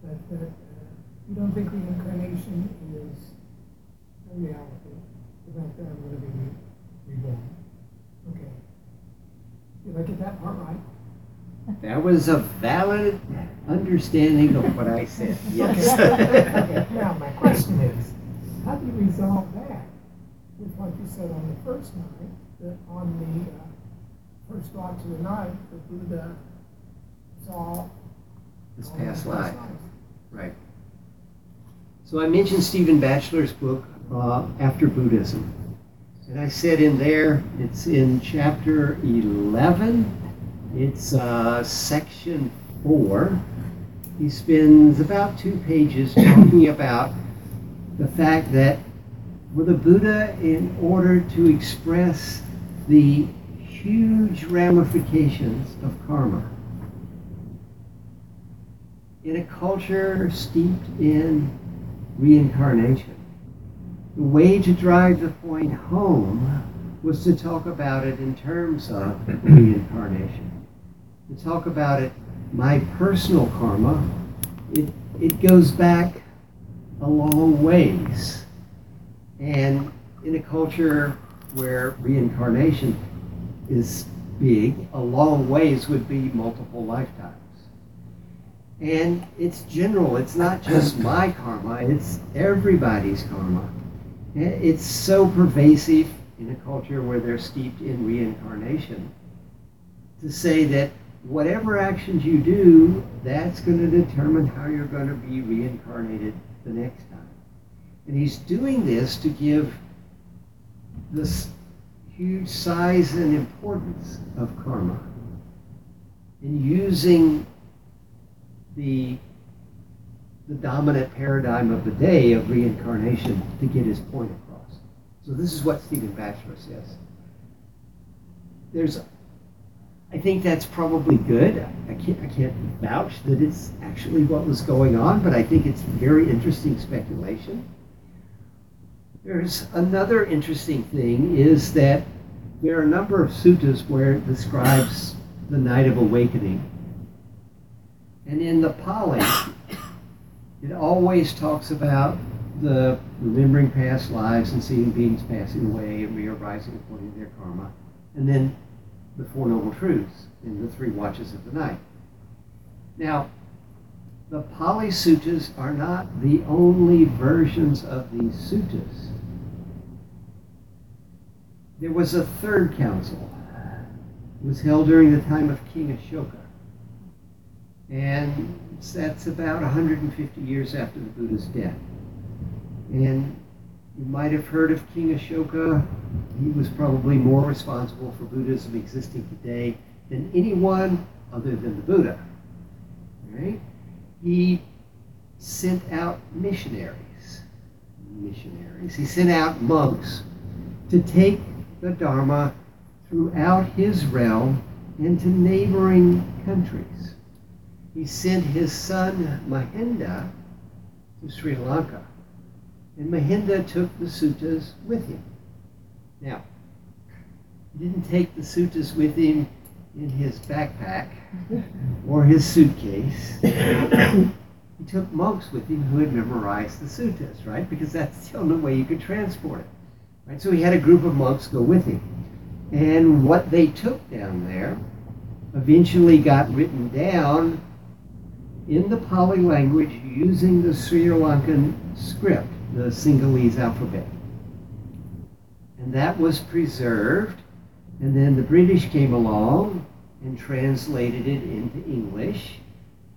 but that uh, you don't think reincarnation is a reality, the fact that I'm going to be re- reborn. Okay. Did I get that part right? That was a valid understanding of what I said, yes. Okay, now my question is, how do you resolve that with what you said on the first night, that on the uh, first thought of the night, the Buddha saw the past life, right. So I mentioned Stephen Batchelor's book, uh, After Buddhism. And I said in there, it's in chapter 11, it's uh, section 4. He spends about two pages talking about the fact that for the Buddha, in order to express the huge ramifications of karma, in a culture steeped in reincarnation. The way to drive the point home was to talk about it in terms of reincarnation. To talk about it, my personal karma, it, it goes back a long ways. And in a culture where reincarnation is big, a long ways would be multiple lifetimes. And it's general, it's not just my karma, it's everybody's karma. Eh, it's so pervasive in a culture where they're steeped in reincarnation to say that whatever actions you do, that's going to determine how you're going to be reincarnated the next time. And he's doing this to give this huge size and importance of karma and using the the dominant paradigm of the day of reincarnation to get his point across. So this is what Stephen Batchelor says. There's I think that's probably good. I can't, I can't vouch that it's actually what was going on, but I think it's very interesting speculation. There's another interesting thing is that there are a number of suttas where it describes the night of awakening. And in the Pali, it always talks about the remembering past lives and seeing beings passing away and re-arising according to their karma. And then the Four Noble Truths in the three watches of the night. Now, the Pali Suttas are not the only versions of these suttas. There was a third council. It was held during the time of King Ashoka. And that's about 150 years after the Buddha's death. And you might have heard of King Ashoka. He was probably more responsible for Buddhism existing today than anyone other than the Buddha. Right? He sent out missionaries. Missionaries. He sent out monks to take the Dharma throughout his realm into neighboring countries. He sent his son Mahinda to Sri Lanka, and Mahinda took the suttas with him. Now, he didn't take the suttas with him in his backpack or his suitcase. he took monks with him who had memorized the suttas, right? Because that's the only way you could transport it. Right? So he had a group of monks go with him. And what they took down there eventually got written down in the Pali language using the Sri Lankan script, the Sinhalese alphabet. And that was preserved. And then the British came along and translated it into English.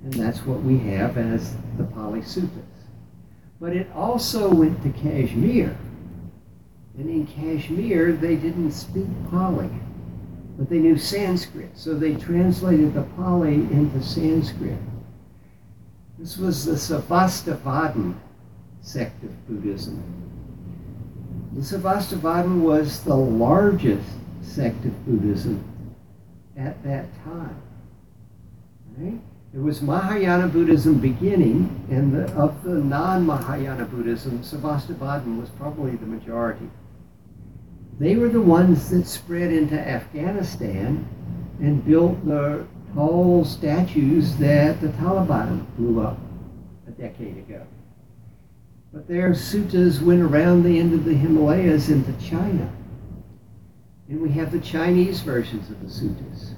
And that's what we have as the Pali Suttas. But it also went to Kashmir. And in Kashmir, they didn't speak Pali, but they knew Sanskrit. So they translated the Pali into Sanskrit. This was the Sarvastivadan sect of Buddhism. The Sarvastivadan was the largest sect of Buddhism at that time. Right? There was Mahayana Buddhism beginning, and the, of the non-Mahayana Buddhism, Sarvastivadan was probably the majority. They were the ones that spread into Afghanistan and built the tall statues that the Taliban blew up a decade ago. But their suttas went around the end of the Himalayas into China. And we have the Chinese versions of the suttas.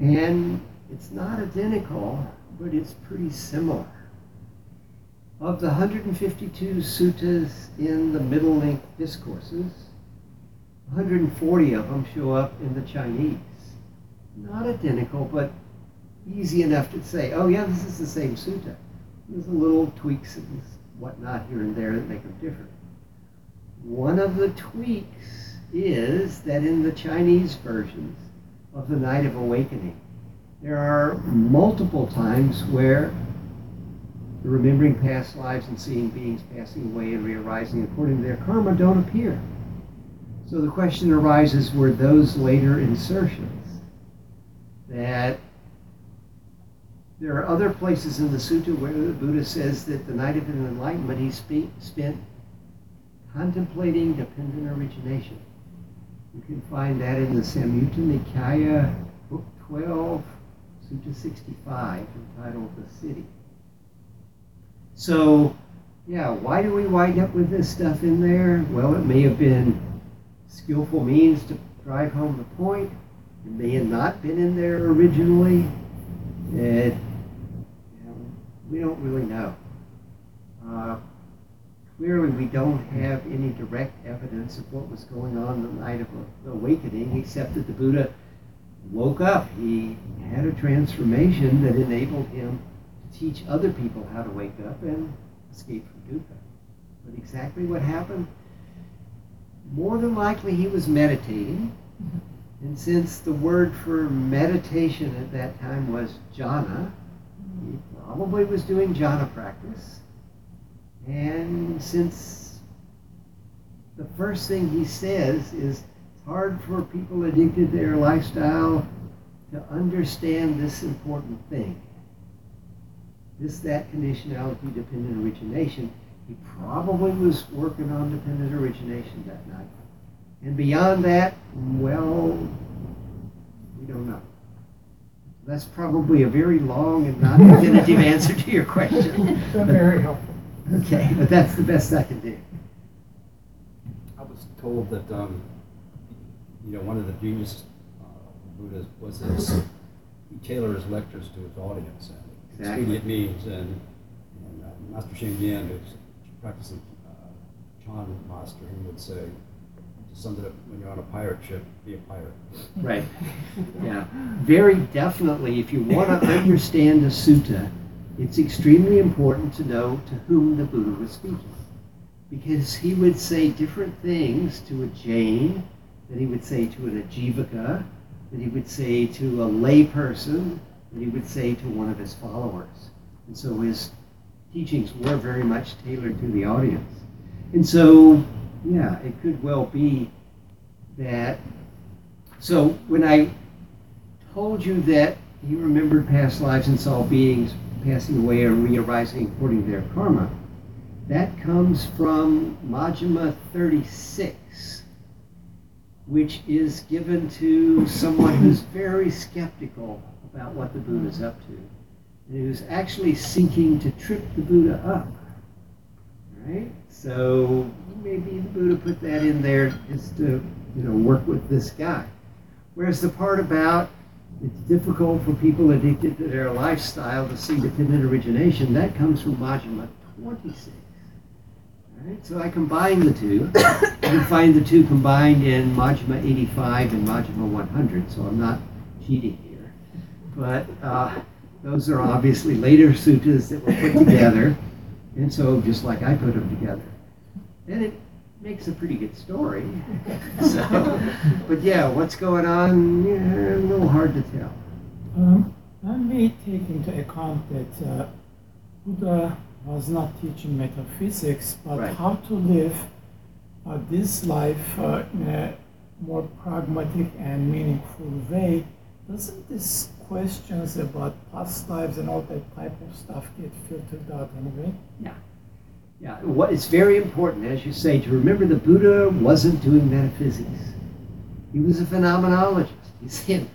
And it's not identical, but it's pretty similar. Of the 152 suttas in the middle length discourses, 140 of them show up in the Chinese. Not identical, but easy enough to say, oh yeah, this is the same sutta. There's a little tweaks and whatnot here and there that make them different. One of the tweaks is that in the Chinese versions of the Night of Awakening, there are multiple times where the remembering past lives and seeing beings passing away and re-arising according to their karma don't appear. So the question arises were those later insertions that there are other places in the sutta where the Buddha says that the night of enlightenment he spe- spent contemplating dependent origination. You can find that in the Samyutta Nikaya, Book 12, Sutta 65, entitled The City. So, yeah, why do we wind up with this stuff in there? Well, it may have been skillful means to drive home the point. It may have not been in there originally. It, you know, we don't really know. Uh, clearly, we don't have any direct evidence of what was going on the night of awakening, except that the Buddha woke up. He had a transformation that enabled him to teach other people how to wake up and escape from dukkha. But exactly what happened? More than likely he was meditating. Mm-hmm. And since the word for meditation at that time was jhana, he probably was doing jhana practice. And since the first thing he says is it's hard for people addicted to their lifestyle to understand this important thing. This, that conditionality dependent origination he probably was working on dependent origination that night. And beyond that, well, we don't know. That's probably a very long and not definitive answer to your question. So very helpful. Okay, but that's the best I can do. I was told that, um, you know, one of the genius uh, Buddhas was his, he tailored his lectures to his audience and Exactly. expedient means. And, and uh, Master Sheng Yen, who's practicing uh, Chan master, he would say, summed it up, when you're on a pirate ship, be a pirate. Right. Yeah. Very definitely, if you want to understand a sutta, it's extremely important to know to whom the Buddha was speaking. Because he would say different things to a Jain that he would say to an Ajivaka, that he would say to a layperson, that he would say to one of his followers. And so his teachings were very much tailored to the audience. And so, yeah, it could well be that. So when I told you that he remembered past lives and saw beings passing away or re-arising according to their karma, that comes from Majjhima 36, which is given to someone who's very skeptical about what the Buddha's up to, and who's actually seeking to trip the Buddha up. Right? So maybe the Buddha put that in there just to, you know, work with this guy. Whereas the part about it's difficult for people addicted to their lifestyle to see dependent origination, that comes from Majjhima 26. Right? So I combine the two. Can find the two combined in Majjhima 85 and Majjhima 100, so I'm not cheating here. But uh, those are obviously later suttas that were put together, and so just like I put them together. And it makes a pretty good story. So, but yeah, what's going on? Yeah, a little hard to tell. Um, when we take into account that uh, Buddha was not teaching metaphysics, but Right. how to live uh, this life uh, in a more pragmatic and meaningful way, doesn't these questions about past lives and all that type of stuff get filtered out anyway? Yeah, what it's very important, as you say, to remember the Buddha wasn't doing metaphysics. He was a phenomenologist. He said,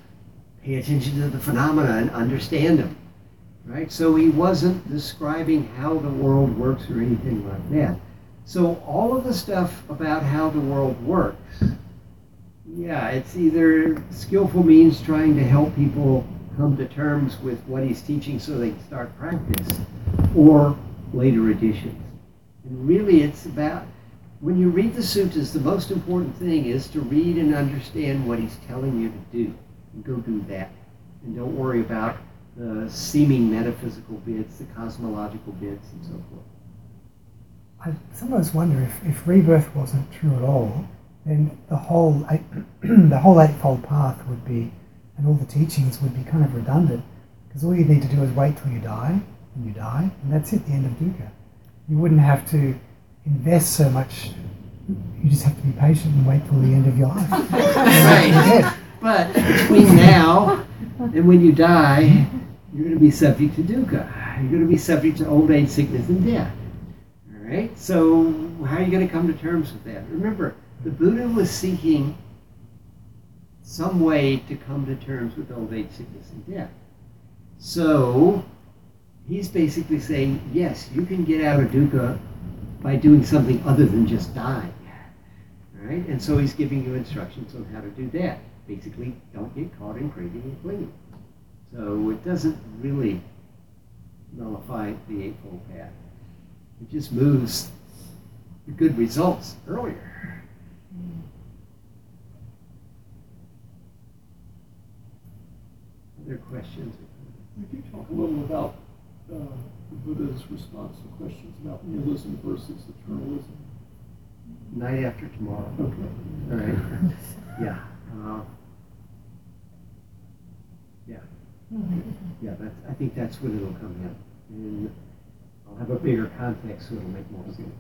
pay attention to the phenomena and understand them. Right? So he wasn't describing how the world works or anything like that. So all of the stuff about how the world works, yeah, it's either skillful means trying to help people come to terms with what he's teaching so they can start practice, or later additions. And really, it's about when you read the suttas, the most important thing is to read and understand what he's telling you to do. And go do that. And don't worry about the seeming metaphysical bits, the cosmological bits, and so forth. I sometimes wonder if, if rebirth wasn't true at all, then the whole the whole eightfold path would be, and all the teachings would be kind of redundant, because all you need to do is wait till you die, and you die, and that's it, the end of dukkha. You wouldn't have to invest so much. You just have to be patient and wait till the end of your life. And then you're dead. But between now and when you die, you're going to be subject to dukkha. You're going to be subject to old age, sickness, and death. All right? So, how are you going to come to terms with that? Remember, the Buddha was seeking some way to come to terms with old age, sickness, and death. So, he's basically saying, yes, you can get out of dukkha by doing something other than just dying. All right? And so he's giving you instructions on how to do that. Basically, don't get caught in craving and clinging. So it doesn't really nullify the Eightfold Path. It just moves the good results earlier. Other questions? Could you talk a little about uh, the Buddha's response to questions about nihilism versus eternalism? Night after tomorrow. Okay. All right. Yeah. Uh, yeah. Yeah, that's, I think that's when it'll come in. And I'll have a bigger context so it'll make more sense.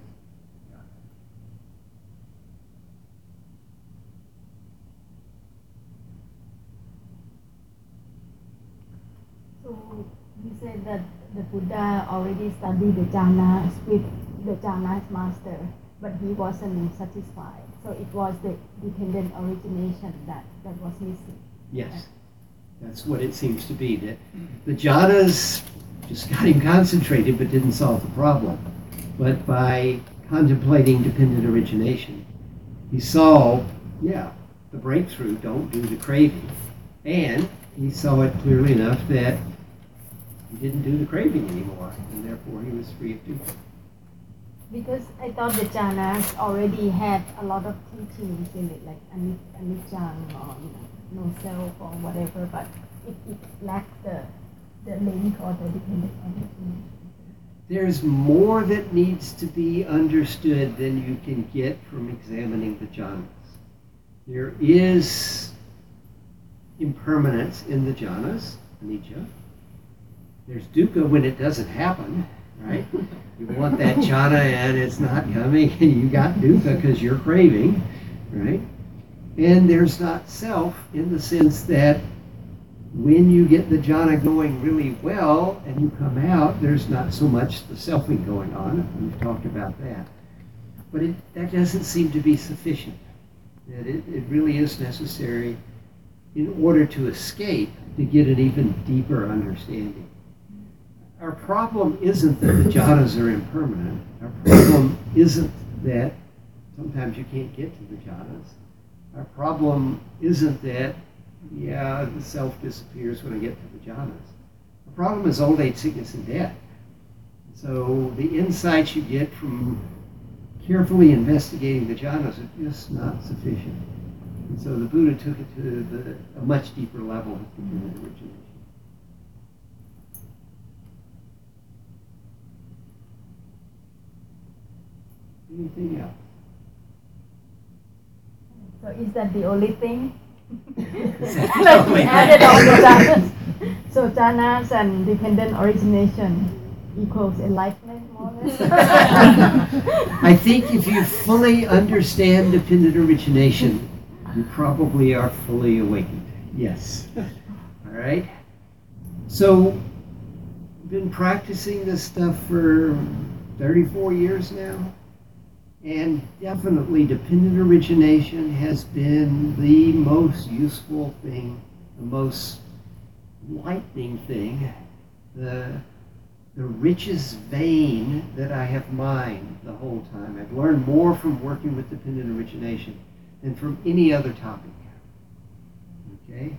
So you said that the Buddha already studied the jhanas with the jhanas master, but he wasn't satisfied. So it was the dependent origination that, that was missing. Yes. That's what it seems to be, that the jhanas just got him concentrated but didn't solve the problem. But by contemplating dependent origination, he saw, yeah, the breakthrough, don't do the craving. And he saw it clearly enough that he didn't do the craving anymore, and therefore he was free of dukkha. because I thought the jhanas already had a lot of teachings in it, like ani- anicca or you know, no self or whatever, but it, it lacked the the link or the dependent origination. There's more that needs to be understood than you can get from examining the jhanas. There is impermanence in the jhanas, anicca. There's dukkha when it doesn't happen, right? You want that jhana and it's not coming, and you got dukkha because you're craving, right? And there's not self in the sense that when you get the jhana going really well and you come out, there's not so much the selfing going on. We've talked about that. But it, that doesn't seem to be sufficient. That it, it really is necessary in order to escape to get an even deeper understanding. Our problem isn't that the jhanas are impermanent. Our problem isn't that sometimes you can't get to the jhanas. Our problem isn't that yeah, the self disappears when I get to the jhanas. The problem is old age, sickness, and death. So the insights you get from carefully investigating the jhanas are just not sufficient. And so the Buddha took it to the, a much deeper level of the origination. Anything else? So is that the only thing? That the like only he added all the jhanas. So jhanas and dependent origination equals enlightenment more or less. I think if you fully understand dependent origination, you probably are fully awakened. Yes. All right. So, been practicing this stuff for 34 years now, and definitely dependent origination has been the most useful thing, the most lightning thing, the the richest vein that I have mined the whole time. I've learned more from working with dependent origination than from any other topic. Okay?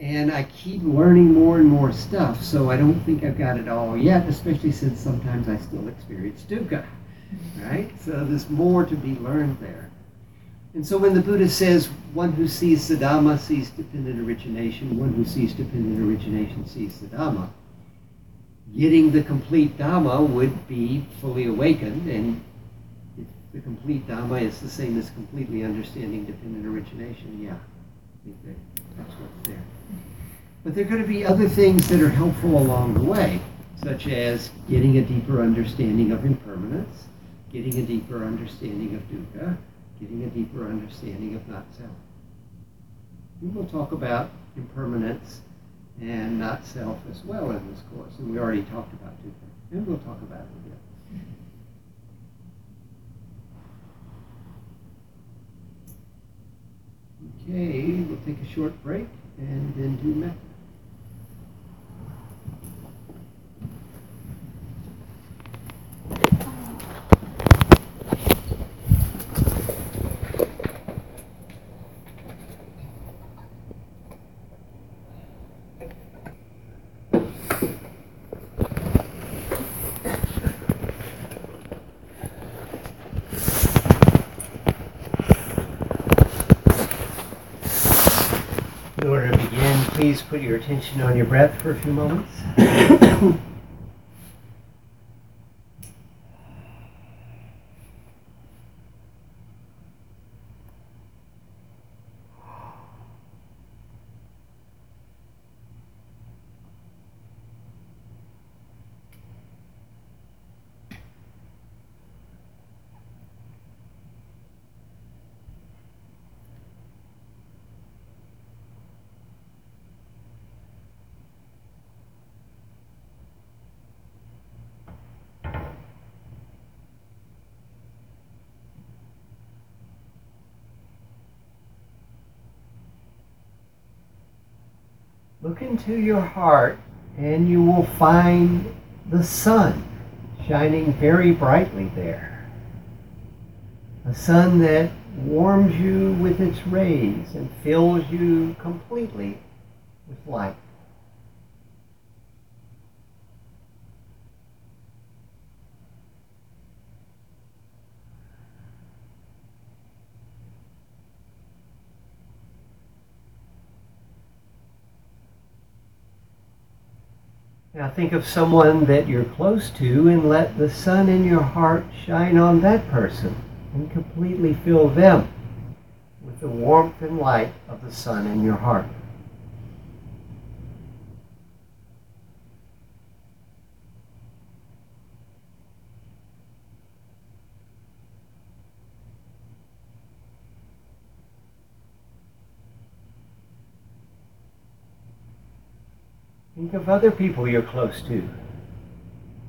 And I keep learning more and more stuff, so I don't think I've got it all yet, especially since sometimes I still experience dukkha. Right? So there's more to be learned there. And so when the Buddha says, one who sees the Dhamma sees dependent origination, one who sees dependent origination sees the Dhamma, getting the complete Dhamma would be fully awakened, and the complete Dhamma is the same as completely understanding dependent origination, yeah, I think that that's what's there. But there are going to be other things that are helpful along the way, such as getting a deeper understanding of impermanence, getting a deeper understanding of dukkha, getting a deeper understanding of not self. We will talk about impermanence and not self as well in this course. And we already talked about dukkha. And we'll talk about it again. Okay, we'll take a short break and then do metta. Uh, In order to begin, please put your attention on your breath for a few moments. Look into your heart and you will find the sun shining very brightly there. A sun that warms you with its rays and fills you completely with light. Now think of someone that you're close to and let the sun in your heart shine on that person and completely fill them with the warmth and light of the sun in your heart. Think of other people you're close to.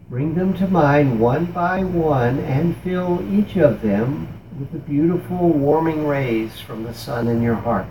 Bring them to mind one by one and fill each of them with the beautiful warming rays from the sun in your heart.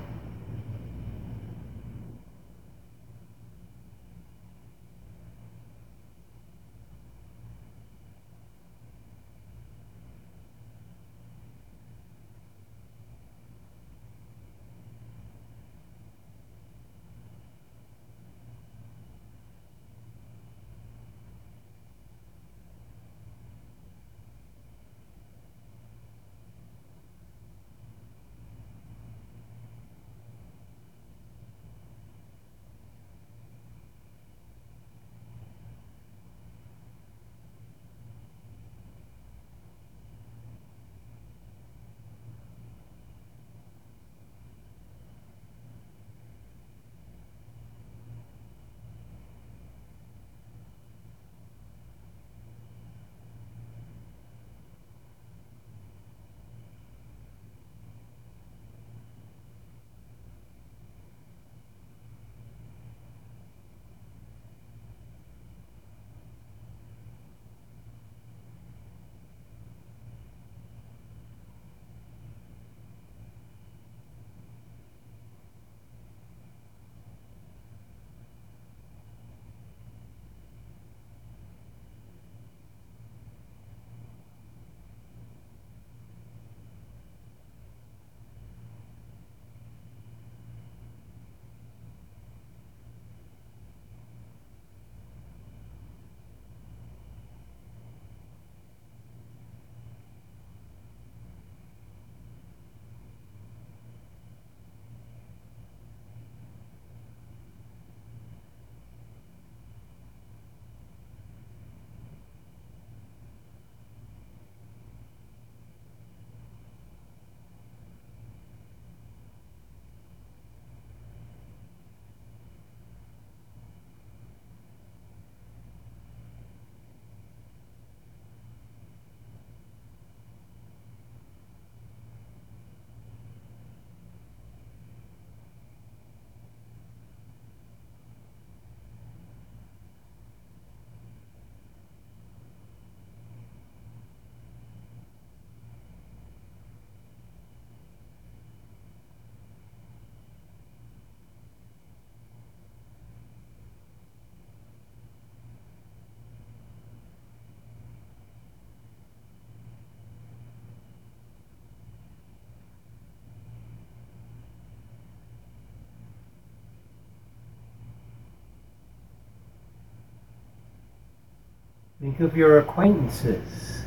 Think of your acquaintances.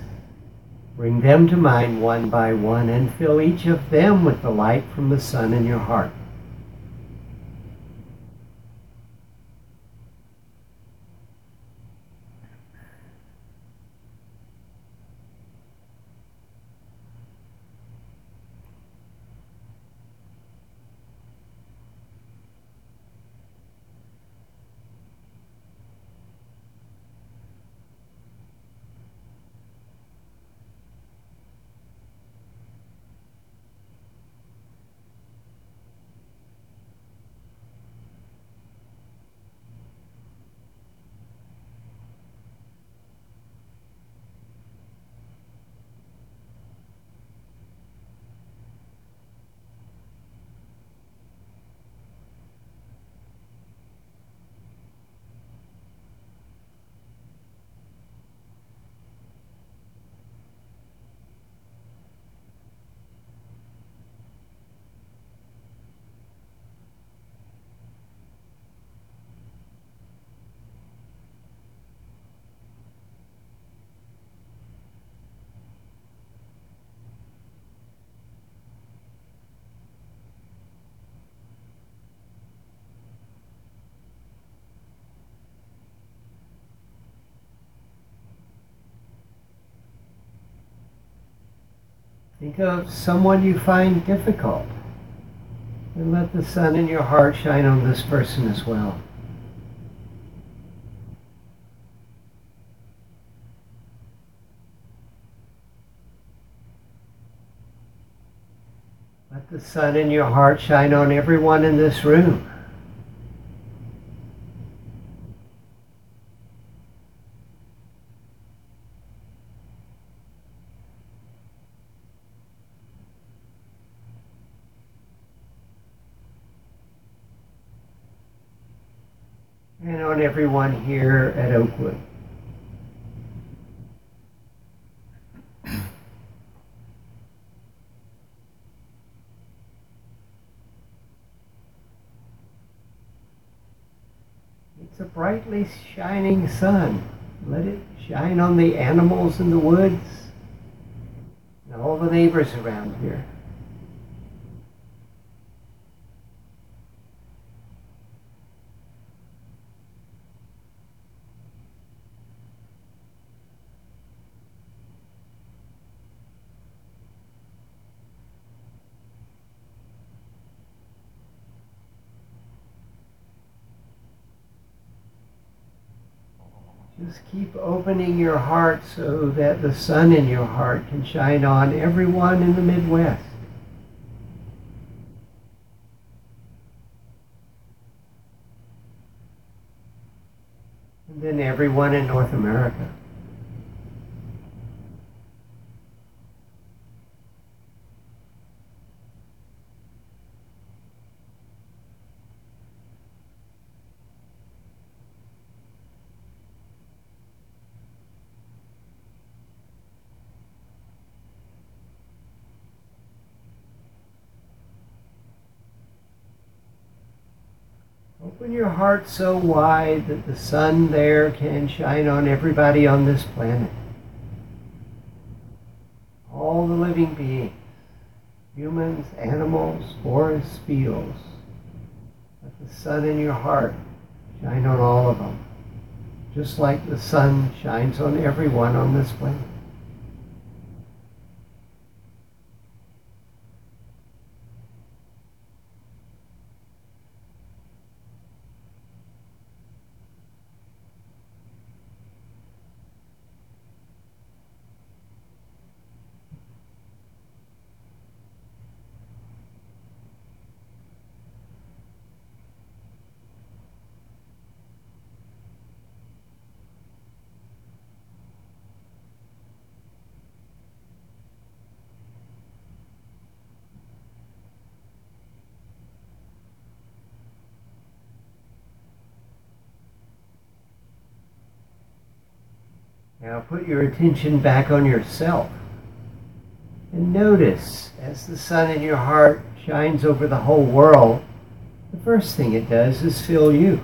Bring them to mind one by one and fill each of them with the light from the sun in your heart. Think of someone you find difficult. And let the sun in your heart shine on this person as well. Let the sun in your heart shine on everyone in this room. and on everyone here at Oakwood. It's a brightly shining sun. Let it shine on the animals in the woods and all the neighbors around here. Just keep opening your heart so that the sun in your heart can shine on everyone in the Midwest. And then everyone in North America. Open your heart so wide that the sun there can shine on everybody on this planet. All the living beings, humans, animals, forests, fields. Let the sun in your heart shine on all of them, just like the sun shines on everyone on this planet. Now put your attention back on yourself. And notice as the sun in your heart shines over the whole world, the first thing it does is fill you.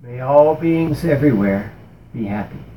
May all beings everywhere be happy.